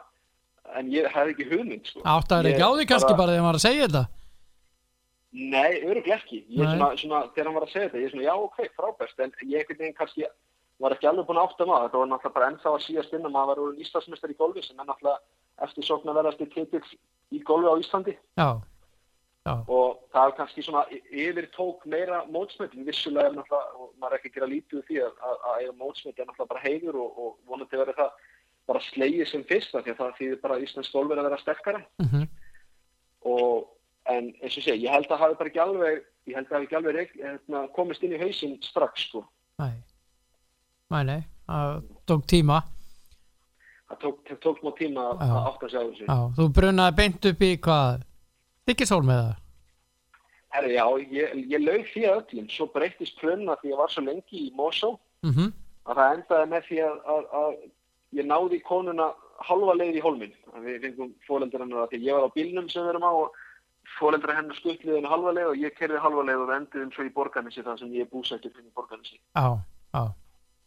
en ég hef ekki hugmynd sko. áttaðir ekki á því kannski bara þegar maður að segja þetta? Nei, öruglega ekki. Ég Nei. svona, svona, þegar var að segja þetta, ég er svona já ok, frábært en ég einhvern veginn kannski var ekki alveg búin að átta maður, þetta var náttúrulega bara ennþá að síðast inn að maður var úr Íslandsmestari í golfi sem er náttúrulega eftir sókn að verðast í titill í golfi á Íslandi. Já, já, og það er kannski svona yfir tók meira mótsmötin vissulega er náttúrulega, og maður er ekki að gera lítið því að, að, að eiga mótsmöti er náttúrulega bara heiður og, og vonandi verður það bara slegið sem fyrst því að það þýðir bara Íslands er að vera sterkara mhm. Og en eins og sé, ég held að hafi bara ekki alveg ég held að hafi ekki alveg reik- hérna, komist inn í hausinn strax sko. Nei. Nei, nei, það tók tíma. Það tók, tók smá tíma að Já. að á þessu. Þú brunaði beint upp í hvað Þykisól með það. Herri, já, ég, ég laug því að öllum. Svo breyttist plönna því ég var svo lengi í Mosó. Mm að það endaði með því að, að, að ég náði konuna halva leið í hólminn. Að við fengum fólendur hennar að því ég var á bílnum sem við erum á og fólendur hennar skuttliði hennar halva leið og ég kerði halva leið og við enduðum svo í borgarnissi þar sem ég er búsættur fyrir borgarnissi Já, já,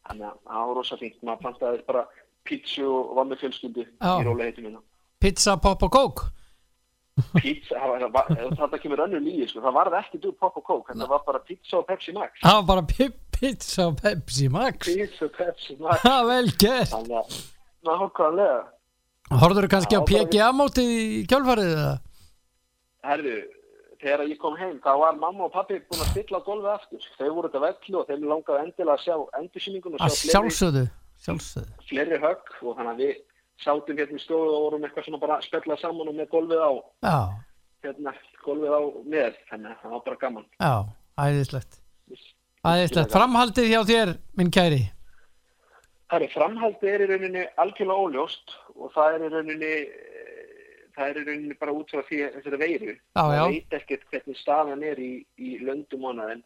þannig að það var rosa fínt. Maður plantaði bara pítsu og með fjölskyldu Já. í rólega heitum minna pizza, pop og kók var- þetta kemur önnur lígi sko. það varði ekki úr pop og kók þetta var bara pítsa og Pepsi Max. Það var bara pi- pizza og Pepsi Max. Pítsa og Pepsi Max. Það vel gert. Nákvæmlega Horður kannski á PGA mótið í kjálfarið eða? Herðu, þegar ég kom heim, þá var mamma og pappi búin að stilla gólfið aftur. Þau voru þetta vellu og þeim langaði endilega að sjá endursýningun og sjá Sjálfsögðu. fleiri högg og þannig að við sátum hérna í stofu og vorum eitthvað svona bara að spella saman og með gólfið á, Já, hérna, gólfið á með, þannig að það var bara gaman. já, æðislegt. Æðislegt, framhaldið hjá þér, minn kæri. Herru, framhaldið er í rauninni algjörlega óljóst og það er í rauninni, það er í rauninni bara út frá því þessari veiru. Það veit ekkert hvernig staðan er í, í löndum hana en,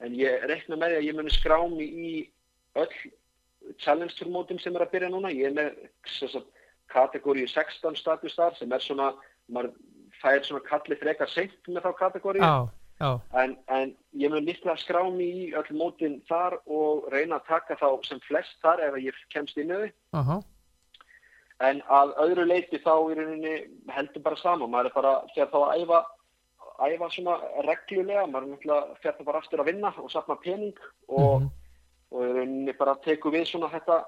en ég rekna með því að ég muni skrámi í öll challenge turmótum sem er að byrja núna. Ég er með kategóriu 16 status þar sem er svona, maður fær svona kallið frekar seint með þá kategóriu. Já, já, En, en ég mun líklega skrá mig í öll mótin þar og reyna að taka þá sem flest þar ef ég kemst inn í þau. aha, En að öðru leiti þá í rauninni heldur bara saman. Maður er bara fyrir þá að æfa, æfa svona reglulega. Maður er náttúrulega fyrir þá bara aftur að vinna og safna pening og, Mhm. Og í rauninni bara teku við svona þetta,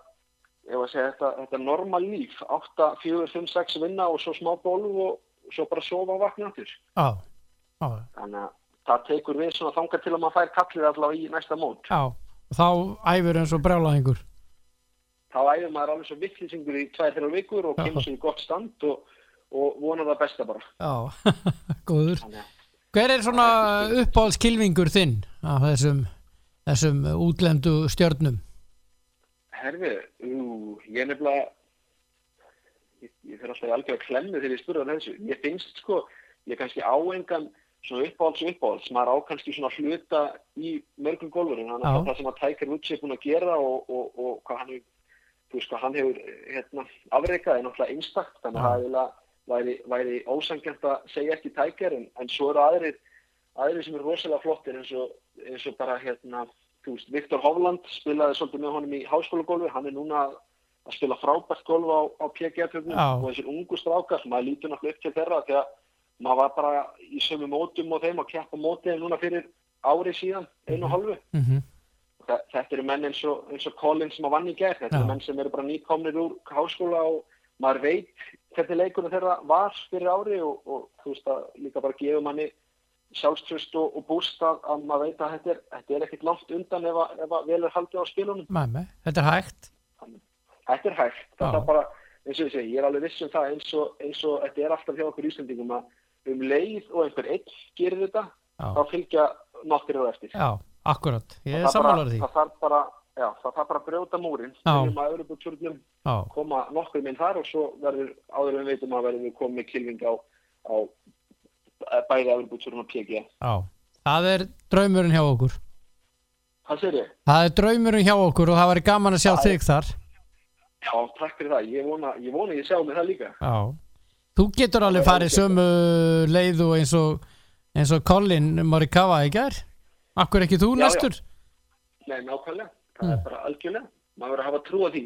segja þetta, þetta normal líf. 8, 4, 5, 6 vinna og svo smá bólf og svo bara sofa og vakna aftur. já, já, Þannig að það tekur við svona þangar til að maður fær kallið allavega í næsta mót. já Og þá æfur eins og brjálaðingur Þá æfir maður alveg svo vittlýsingur í 2-3 vikur og kemur sér í gott stand og, og vonar það besta bara. Já, góður Þannig Hver er svona uppáhaldskilvingur þinn af þessum, þessum útlendu stjörnum? Herfi, ú, ég er nefnilega, ég, ég fyrir alltaf í algjörða klemmu þegar ég spurði hann þessu. Ég finnst sko, ég kannski áengan svona uppáhalds og uppáhalds. Maður á kannski svona hluta í mörgum gólfurinn. Þannig að það sem að Tiger Woods er búin að gera og, og, og hvað hann hefur, þú veist hvað hann hefur hérna, afreikað er náttúrulega einstakt. Þannig að það er væri, væri ósangjant að segja ekki Tiger en, en svo eru aðrir, aðrir sem eru rosalega flottir eins og, eins og bara hérna, þú veist, Viktor Hovland spilaði svolítið með honum í háskólagólfi, hann er núna að að spila frábært golf á, á PGA-töfnum og þessir ungu strákar, maður lítur náttúrulega upp til þeirra að maður var bara í sömu mótum og þeim og keppa mótið núna fyrir ári síðan, einu og hálfu. Mm -hmm. Þetta eru menn eins og, eins og Collins sem að vann í gerð, þetta eru menn sem eru bara nýkomnir úr háskóla og maður veit hvernig leikunum þeirra var fyrir ári og, og þú veist að líka bara gefa manni sjálfströst og, og búst að, að maður veit að þetta er, þetta er ekkert langt undan ef, að- ef að vel er haldið á spilunum. Mæmi, þetta er hægt. Þetta er hægt, þetta er bara, eins og ég segi, ég er alveg viss um það eins og, eins og þetta er alltaf hjá okkur Íslandingum að um leið og einhver einn gerir þetta, þá Já, fylgja nokkur á eftir. já akkurat, ég er Það sammálar því. Það þarf bara, já, það þarf bara að brjóta múrin, Já. byrjum að Örebúturnum, Já, koma nokkur minn þar og svo verður, áður en veitum að verðum við komið kilving á, á eh, bæði Örebúturinn og PG. já Það er draumurinn hjá okkur Hvað segir ég? Það er draumurinn hjá okkur og það væri gaman að sjá Já. þig þar Já, takk fyrir það. Ég vona, ég vona ég sjá mig það líka. Já Þú getur alveg Það farið sömu leið og eins og eins og Colin Morikawa í gær Akkur ekki þú Já, já. næstur? Nei, nákvæmlega. Það Mm. er bara algjörlega. Maður verður að hafa trú á því.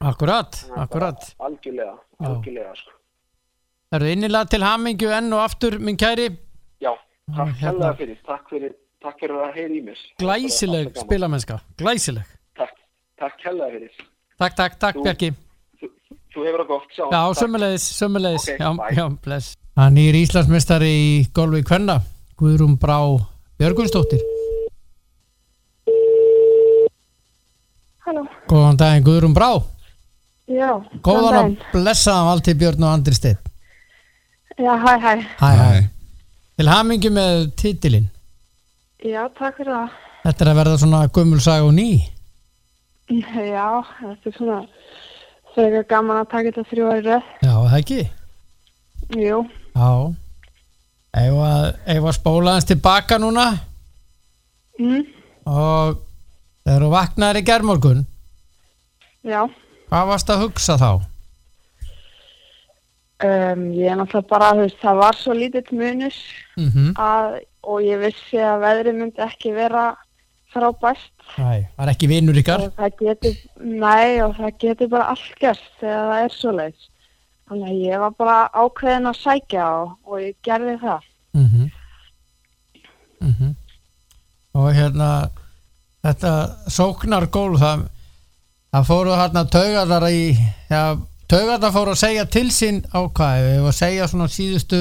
Akkurat, Það akkurat Algjörlega, Já. algjörlega, sko. Það eru innilega til hamingju enn og aftur minn kæri Já, takk Hérna. hérna. fyrir, takk fyrir, takk fyrir að heyra í mér. Glæsileg spilamennska Glæsileg Takk, takk hella fyrir. Takk, takk, takk Þú- Bjarki Þú, þú hefur það gott, sjá. Já, sömulegis, sömulegis Ok, Já, bye. já, bless Hann er Íslandsmeistari í golfi kvenna Guðrún Brá Björgunsdóttir Halló, Góðan daginn Guðrún Brá já, Góðan daginn. og blessaðan Valtí Björn og Andri Steinn Já, hæ, hæ. Hæ, hæ Til hamingju með titilinn Já, takk fyrir það. Þetta er að verða svona gömul saga og ný Já, þetta er svona frekar gaman að taka þetta þrjú ári röð. Já, er það ekki? Jú, Já. Ef að, ef að spóla hans tilbaka núna mm, og þegar þú vaknaðir í gerðmorgun, já. hvað varst að hugsa þá? Um, ég er náttúrulega bara, þú veist, það var svo lítill munus Mm að, og ég vissi að veðri myndi ekki vera frábæst Nei, var ekki vinur ykkar? það nei, og það getur bara allt gerst þegar það er svo leiðs. Þannig að ég var bara ákveðin að sækja á og ég gerði það. Mm Og hérna þetta sóknargól það, það fóru hérna taugadar í já, taugadar fóru að segja til sín á hvað, ef að segja svona síðustu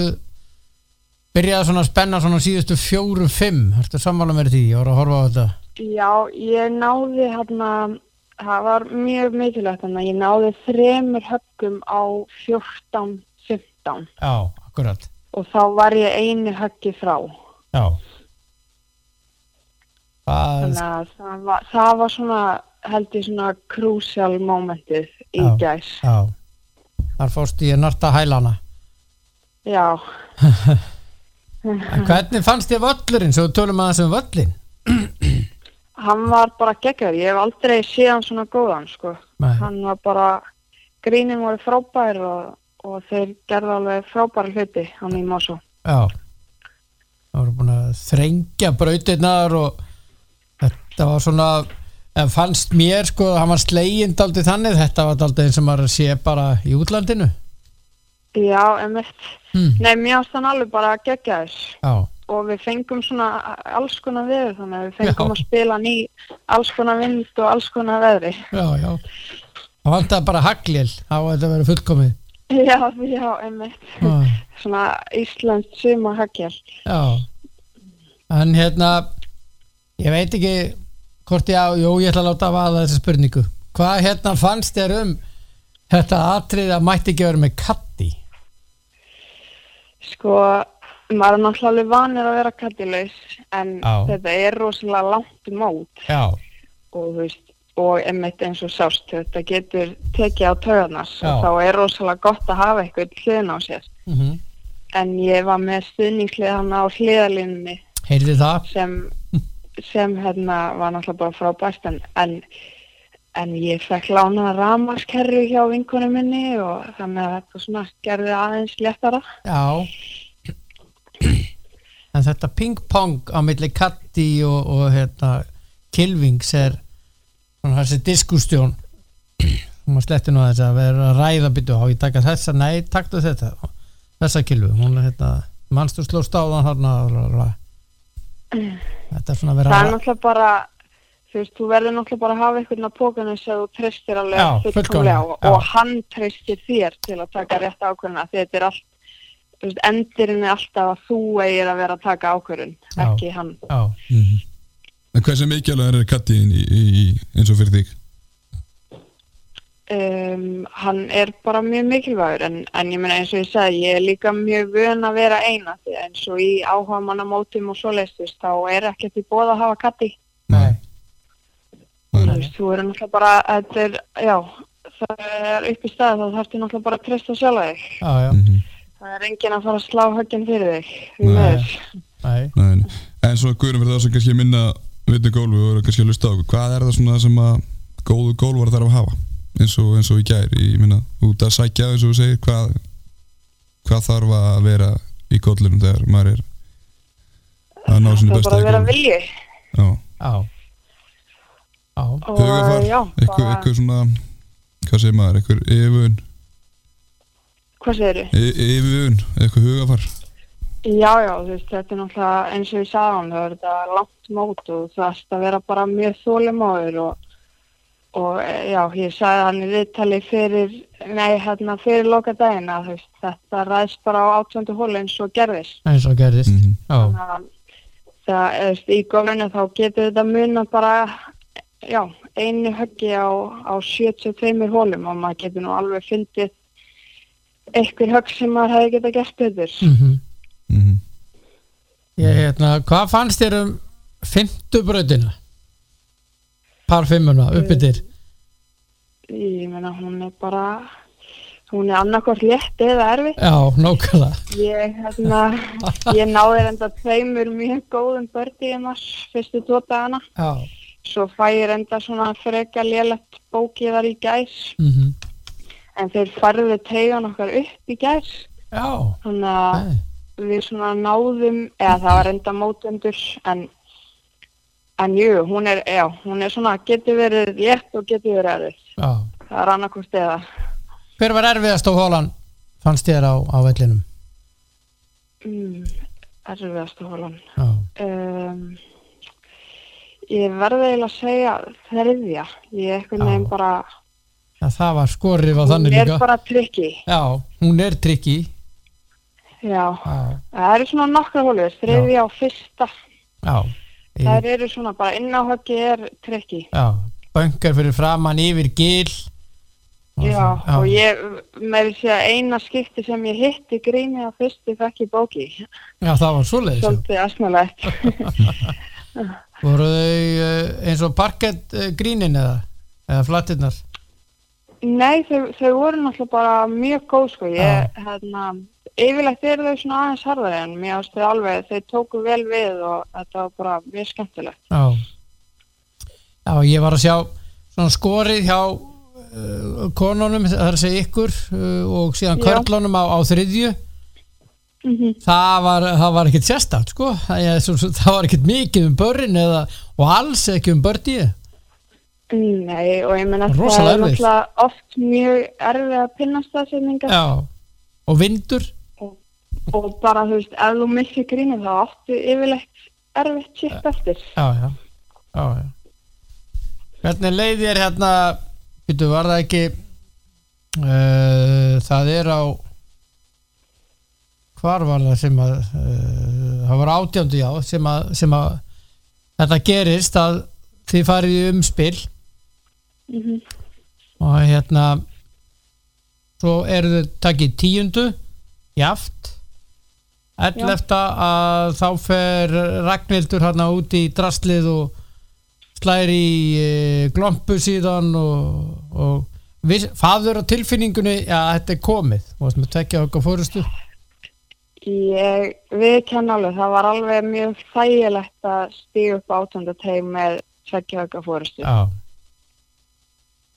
byrjaði svona að spenna svona síðustu fjóru, fimm. Ertu sammála með því, ég voru að horfa á þetta. Já, ég náði hérna, það var mjög mikilvægt þannig að ég náði þremur höggum á 14-15 Já, akkurat. Og þá var ég einu höggi frá. Já. Það, Þannig að það var, það var svona, held ég svona crucial momentið í Já. gæs. já Þar fórst ég narta hælana Já, hvernig fannst þér völlurinn, svo tölum aðeins um völlin? hann var bara geggjör, ég hef aldrei séð hann svona góðan, sko. Hann var bara, grínin voru frábær og, og þeir gerði alveg frábæra hluti, hann í Mosó. Já Það voru búin að þrengja brautirnar og þetta var svona en fannst mér sko að hann var sleginn daldið þannig, þetta var daldið eins og maður sé bara í útlandinu. Já, emitt. hmm. Nei, mér ást hann alveg bara að gegja þess. Já, og við fengum svona alls konar veður þannig. Að við fengum Já. að spila ný alls konar vind og alls konar veðri. Já, já. Það vantaði bara hagljel, þá var þetta verið fullkomið. Já, já, einmitt. Já, svona Íslands suma hagjál já. En hérna ég veit ekki hvort ég á, jú, ég ætla að láta að vaða þessa spurningu Hvað hérna fannst þér um þetta atrið að mætti ekki vera með katti? sko, maður er náttúrulega vanir að vera kattilaus en Já. þetta er rosalega langt mót Já, og þú veist og einmitt eins og sást, þetta getur tekið á töðarnas Já. og þá er rosalega gott að hafa eitthvað hliðin á sér mm en ég var með stuðningslið hann á það? sem, sem hérna var náttúrulega bara frábært en, en, en ég fekk lánaða ramaskerru hjá vinkunum minni og þannig að þetta svona gerði aðeins léttara. Já. En þetta ping-pong á milli Katti og, og hérna, Kilvings er svona þessi diskustjón og maður sletti nú að þess að vera að ræða byttu á ég taka þessa, nei, taktu þetta þessa Kilvu, hún er hérna mannstu sló stáðan hérna þetta er svona að vera Það er náttúrulega bara, þú veist, þú verður náttúrulega bara að hafa einhvern að pókanu sem þú treystir alveg Já, fullkomlega og, og hann treystir þér til að taka rétt ákvörðuna því þetta er allt, þú veist, endurinn er alltaf að þú eigir að vera að taka ákvörðun, Já. ekki hann. Já, Mhm. En hversu mikilvæg er kattiðin í, í, eins og fyrir þig? Um, hann er bara mjög mikilvægur en, en ég meina eins og ég sagði ég er líka mjög vön að vera eina því að eins og í áhuga mannamótum og svoleiðist þá er ekkert í bóð að hafa katti nei, þú Nei. veist, þú er náttúrulega bara er, já, það er upp í stað þá þarfst ég náttúrulega bara að treysta sjálfa þig já, já, Mhm. það er enginn að fara að slá höggin fyrir þig Nei. nei Nei. En svo guðurum fyrir það sem kannski minna vitni gólfi og eru kannski að lusta á Hvað er það svona sem að góðu gólvar þarf að hafa eins og, eins og í gær ég minna út að sækja eins og þú segir hvað, hvað þarf að vera í góllunum þegar maður er að ná sinni það er besta bara að vera vilji. Já, Já, já, Hugafar, eitthvað, bara, eitthvað svona hvað segir maður, eitthvað yfirvun? Hvað segir yfirvun, eitthvað hugafar Já, já, þú veist, þetta er náttúrulega eins og ég sagði hann, það er þetta langt mót og það ætti að vera bara mjög þólimáður og, og eh, já, ég sagði hann í viðtali fyrir, nei, hérna fyrir loka daginn að þú veist, þetta ræðst bara á átjöndu hólu eins og gerðist. eins og gerðist Mhm. Já, Þannig að það, eða, þú veist, í góðinu þá getur þetta muna bara, já, einu höggi á, á 72 hólum og maður getur nú alveg fundið einhver högg sem maður hefði getað gert betur. mhm mm Ég, hérna, hvað fannst þér um fymtu brautina? Par fimmuna, uppi til ég meina hún er bara, hún er annarkvært létt eða erfitt. Já, nákvæmlega Ég, hérna, ég náði enda tveimur mjög góðum bördi í mars fyrstu tvo dagana. Já, Svo fæ ég enda svona freka lélegt bókið þar í gæs. mhm En þeir farðu teigan okkar upp í gæs. Já, Þannig að nei, við svona náðum, eða það var enda mótendur, en, en jú, hún er, já, hún er svona, getur verið létt og getur verið erfið. já Það er annarkvæmt eða. Hver var erfiðast á hólan fannst þér á, á vellinum? Mm, erfiðast að hólan. Um, ég verði eiginlega að segja þriðja. Ég er eitthvað nefn bara, Já, það var skorrið á hún þannig er líka bara trikki. Já, hún er trikki Já, Já, það eru svona nokkra hólur, þriðja og fyrsta. já Það eru svona bara innáhöggi er trikki. Já, bönkar fyrir framann yfir gil Já, og ég, með því að eina skipti sem ég hitti gríni á fyrstu fekk ég bóki. Já, það var svoleiðis já. Svolítið asnalegt. Voru þau eh, eins og parkett eh, grínin eða, eða flattirnar Nei, þau, þau voru náttúrulega bara mjög góð sko. Ég, hérna, yfirlegt eru þau svona aðeins harðari en mér ástu alveg, þau tóku vel við og þetta var bara mjög skemmtilegt. Já. Já, ég var að sjá svona skorið hjá uh, konunum, það er að segja ykkur uh, og síðan körlunum á, á þriðju. Mm það var, það var ekkert sérstakt sko. Það, er, það var ekkert mikið um börn eða, og alls ekki um börn í Nei, og ég meina það er náttúrulega oft mjög erfið að pinnast það og vindur og bara, þú veist, ef þú missir grínið þá áttu yfirlegt erfitt sítt eftir. Já, já, já, já. Hvernig leið þér hérna Býtu, var það ekki uh, Það er á Hvar var það sem að uh, Það var átjándu já sem að, sem að Þetta gerist að Þið farið í umspil. Mm Og hérna Svo eru þið takkið tíundu Jaft Ellefta að þá fer Ragnhildur hérna út í draslið og slæri í e, glompu síðan og, og viss, faður á tilfinningunni að þetta er komið. Og varst með tvekja okkar fórustu Ég viðkenn alveg, það var alveg mjög þægilegt að stíga upp átöndateig með tveggjavöka fórustu já.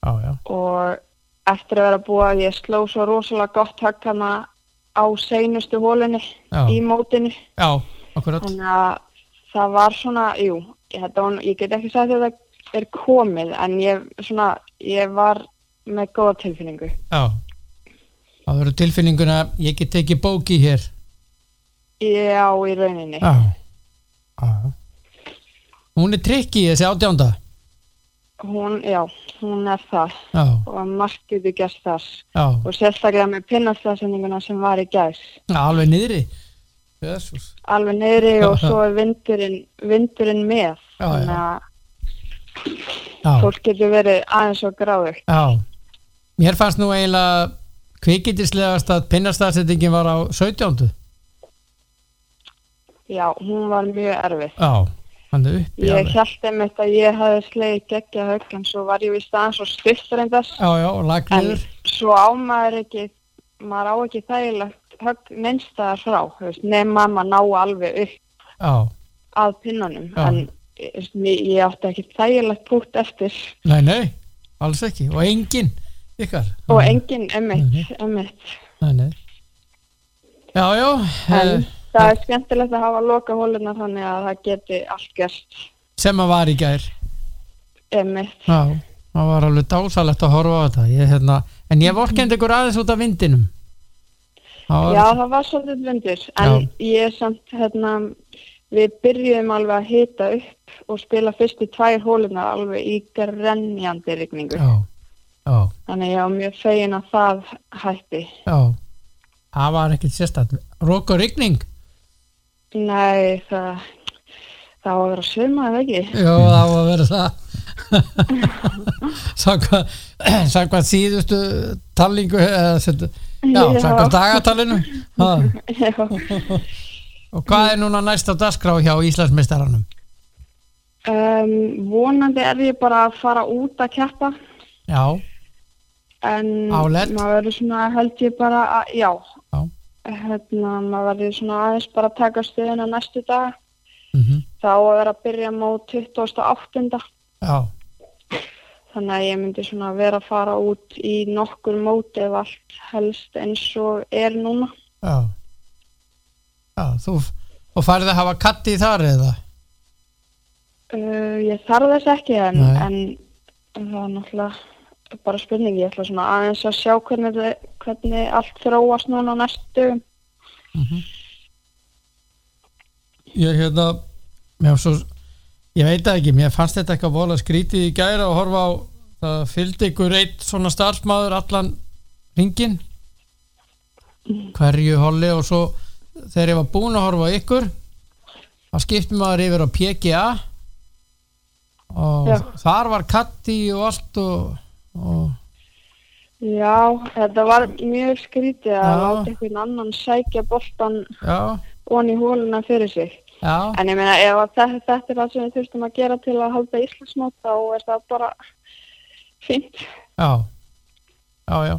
Já, já, og eftir að vera búið ég sló svo rosalega gott högg hana á seinustu hólunni Já. í mótinu já, akkurat þannig að það var svona, jú, ég, var, ég get ekki sagt að þetta er komið en ég, svona, ég var með góða tilfinningu. já það verður tilfinninguna ég get ekki bóki hér Já, í rauninni. já, já. hún er trikki þessi átjánda Hún, já, hún er það já, og markiðu gæst þess já, og sérstaklega með pinnastæðsendinguna sem var í gæs. alveg niðri Jesus. Alveg neyri og svo er vindurinn, vindurinn með. Þannig að fólk getur verið aðeins og gráður. mér fannst nú eiginlega kvikindislegast að pinnastafsettingin var á 17. Já, hún var mjög erfið. já, er uppi Ég held einmitt að ég hafði slegið geggja högg en svo var ég við staðan svo stuttur en þess. já, já, En svo á maður ekki, maður á ekki þægilegt högg neinstæðar frá, þú veist, nema að maður ná alveg upp já, að pinnunum. En mér- ég átti ekki þægilegt pútt eftir nei, nei, alls ekki og engin ykkar og Mhm. enginn emmitt, emmitt. nei, nei. já, já En eh, það er skemmtilegt að hafa loka hólunar þannig að það geti allt gerst. Sem að var í gær. Emmitt. já, það var alveg dásalegt að horfa á þetta. Ég, hérna, en ég vorkendi ykkur aðeins út af vindinum. Það Já, það var svolítið vindur, en ég er samt, hérna, við byrjuðum alveg að hita upp og spila fyrstu tvær hólunar alveg í grenjandi rigningu. já, já, Þannig ég var mjög fegin að það hætti. já. Það var ekkert sérstætt rók og rigning Nei, það, það var að vera svima, eða ekki? Já, það var að vera það Samkvæmt síðustu talningu eða, Já, ha. Já. Og hvað er núna næst á dagskrá hjá Íslandsmeistaranum? Um, vonandi er ég bara að fara út að keppa. Já, en Álett? maður verður svona held ég bara að, Já. Hérna maður verður svona aðeins bara að taka stuðina næstu dag mm þá að vera að byrja mót 28. Já, þannig að ég myndi svona vera að fara út í nokkur mót ef allt helst eins og er núna. Já. Já, þú og færði að hafa katti í þar eða? uh, ég þarf þess ekki en, en það er náttúrulega bara spurning, ég ætla svona aðeins að sjá hvernig, hvernig allt þróast núna næstu dögum. Ég hérna mér svo, ég veit það ekki, mér fannst þetta eitthvað vola skrítið í gæra og horfa á það fylgdi ykkur eitt svona starfsmáður allan ringin hverju holli og svo þegar ég var búinn að horfa ykkur þá skipti maður yfir á PGA og Já. þar var katti og allt og, og Já, þetta var mjög skrítið að láta einhvern annan sækja boltan já, onni hóluna fyrir sig. já, En ég meina, ef þetta, þetta er það sem við þurftum að gera til að halda Íslandsmót, þá er það bara fínt. já. Já, já.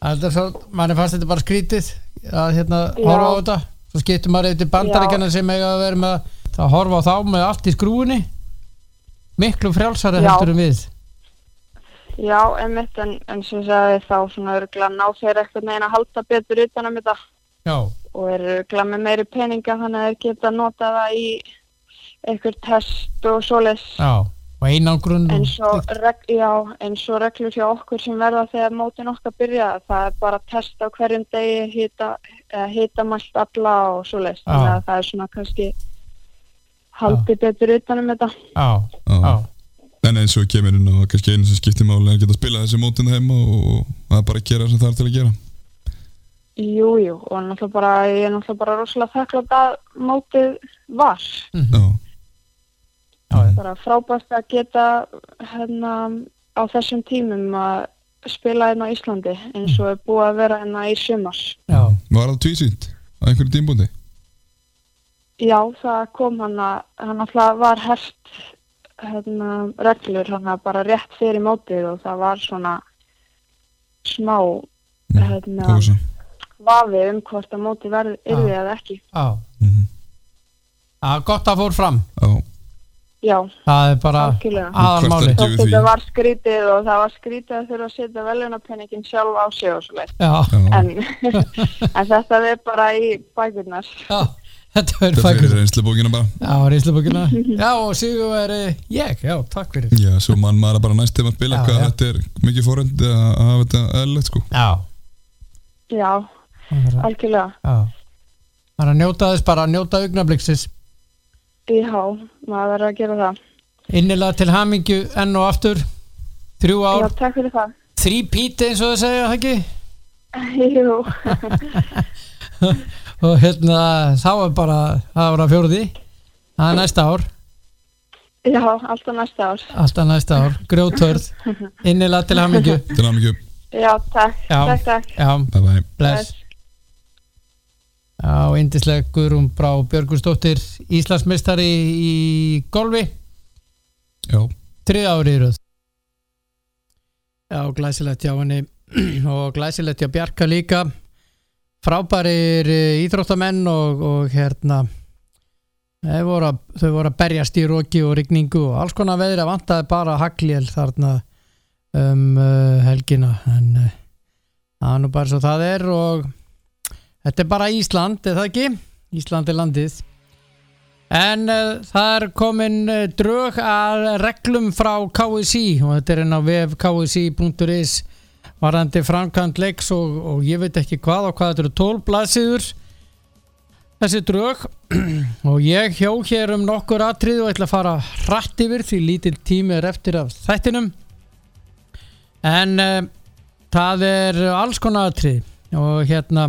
Það er svo, manni fannst þetta bara skrítið að hérna Já. horfa á þetta. Svo skiptir maður eitthvað bandaríkjana sem eiga að vera með að horfa á þá með allt í skrúinni miklu frjálsari Já. heldur en við Já, einmitt, en, en sem sagði þá svona örgulega ná þeir eitthvað neginn að halda betur utan um þetta. Já, og er örgulega með meiri peninga þannig að þeir geta nota það í eitthvað test og svoleiðs. já, og einangrun og, slíkt. reg, já, eins og reglur hjá okkur sem verða þegar mótin okkar byrja. Það er bara test á hverjum degi hita, eða hitamælt alla og svoleiðis. Þannig að það er svona kannski haldið betur utan um þetta. Já, Já. En eins og kemur inn og kannski einu sem skiptir máli er að geta að spila þessi mótin heima og, það er bara að gera það sem það er til að gera. Jú, jú, og náttúrulega bara, ég er náttúrulega bara rosalega þakklátt að mótið var. Já, já, bara frábært að geta hérna á þessum tímum að spila hérna á Íslandi eins og er búið að vera hérna í sumars já, var það tvísýnt á einhverju tímbúndi? Já, það kom hann að hann alltaf var hert hérna, reglur hann að bara rétt fyrir mótið og það var svona smá hérna, Kósa vafi um hvort að mótið verði yrði eða ekki. já. Mhm. Já, gott að fór fram. Já, Já, það er bara aðalmáli þetta var skrítið og það var skrítið að þurfa að setja veljunarpenningin sjálf á sig og svo leitt. En, en þetta er bara í bækurnar. já, þetta er Það fyrir fækur reynslubókina bara. Já, reynslubókina. Já, og Sigur veri ég, já, takk fyrir. Já, svo mann maður bara næst þegar maður spila Já, hvað já. þetta er mikið fórönd að hafa þetta eðlilegt sko. Já, Já, að- algjörlega. já. Það er að njóta þess bara að njóta augnabliksins Já, maður verður að gera það. innilega til hamingju enn og aftur. Þrjú Já, ár, takk fyrir það. þrý píti eins og það segja ekki? Jú, og hérna þá er bara það var að fjóruði það er næsta ár, já, alltaf næsta ár. alltaf næsta ár. Grjótörð, innilega til hamingju. Til mikið, Já, takk, Já. takk, takk. já, bye bye bless. Já, indislega Guðrún Brá Björgustóttir Íslandsmeistari í golfi. Já, Trið árið röð. Já, glæsilegt hjá henni og glæsilegt hjá Bjarka líka frábærir eh, íþróttamenn og, og hérna voru, að, þau voru að berjast í roki og rigningu og alls konar veðri að vantaði bara hagljel þarna um uh, helgina. En uh, það er nú bara svo það er og þetta er bara Ísland, er það ekki? Ísland er landið. En uh, það er komin drög að reglum frá KSI og þetta er inn á vef ksi.is varandi framkvæmt leiks og, og ég veit ekki hvað og hvað þetta eru 12 blaðsíður þessi drög. Og ég hjó hér um nokkur atrið og ætla að fara hratt yfir því lítill tími er eftir af þættinum. En uh, það er alls konar atrið og hérna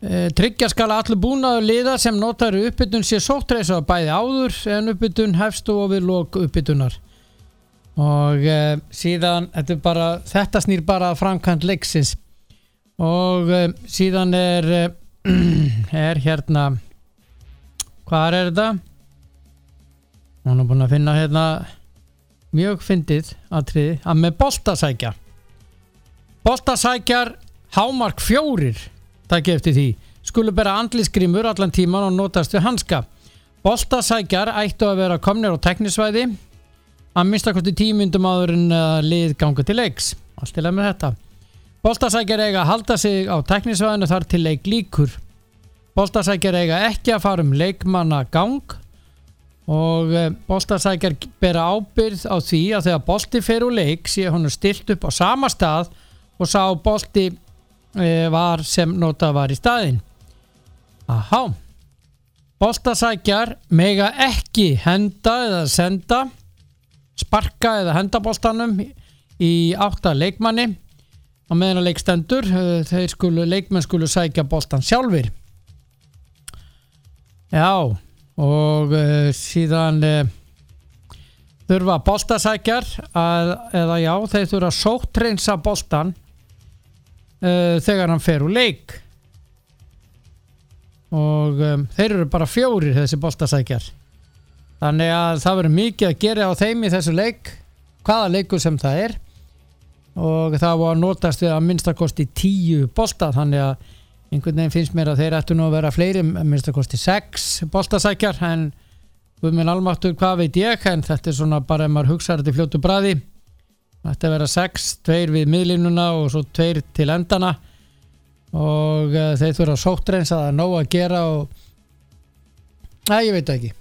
e, tryggja skal allir búnaður liða sem notar uppbytun sé sóttreisa bæði áður en uppbytun hefst og við lok uppbytunar og e, síðan þetta, bara, þetta snýr bara framkvæmt leiksins. Og e, síðan er e, er hérna hvað er þetta? Hún er búin að finna hérna mjög fyndið atriði. Að með boltasækja. Boltasækjar hámark fjórir takk eftir því. Skulu bera andlisgrímur allan tíman og notast við hanska. Boltasækjar ættu að vera komnir á teknisvæði að minnstakosti tímyndum áður en að lið ganga til leiks. Allt til að með þetta. Boltasækjar eiga að halda sig á teknisvæðinu þar til leik líkur Boltasækjar eiga ekki að fara um leikmanna gang og boltasækjar bera ábyrð á því að þegar bolti fer úr leik sé hún stilt upp á sama stað og sá bolti e, var sem nota var í staðin Aha. Boltasækjar mega ekki henda eða senda sparka eða henda boltanum í átta leikmanni. Á meðan að leikstendur þeir skulu, leikmenn skulu sækja boltan sjálfur Já og uh, síðan uh, þurfa boltasækjar að, eða já, þeir þurfa sóttreinsa boltan uh, þegar hann fer úr leik. Og um, þeir eru bara fjórir þessi boltasækjar þannig að það verður mikið að gera á þeim í þessu leik hvaða leiku sem það er. Og það var að notast við að minnstakosti tíu bolta þannig að einhvern veginn finnst mér að þeir ættu nú að vera fleiri minnstakosti sex boltasækjar en við minn almáttur hvað veit ég en þetta er svona bara ef maður hugsaður þetta fljótu bræði þetta er vera sex, tveir við miðlínuna og svo tveir til endana og uh, þeir þurfa að sóttreins að það er nóg að gera og Æ, ég veit ekki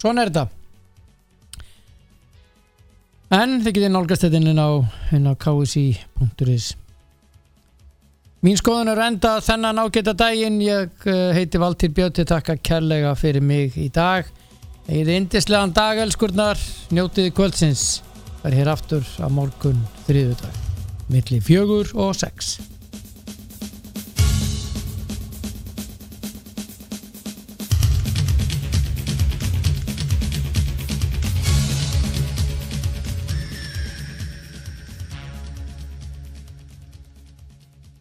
svona er þetta. En þið getið nálgast þetta inn á, á ksi.is Mín skoðun er enda þennan ágæta daginn. Ég uh, heiti Valtýr Bjóti takka kærlega fyrir mig í dag. Egið indislegan dag elskurnar. Njótiði kvöldsins. Verð hér aftur á morgun þriðudag milli fjögur og sex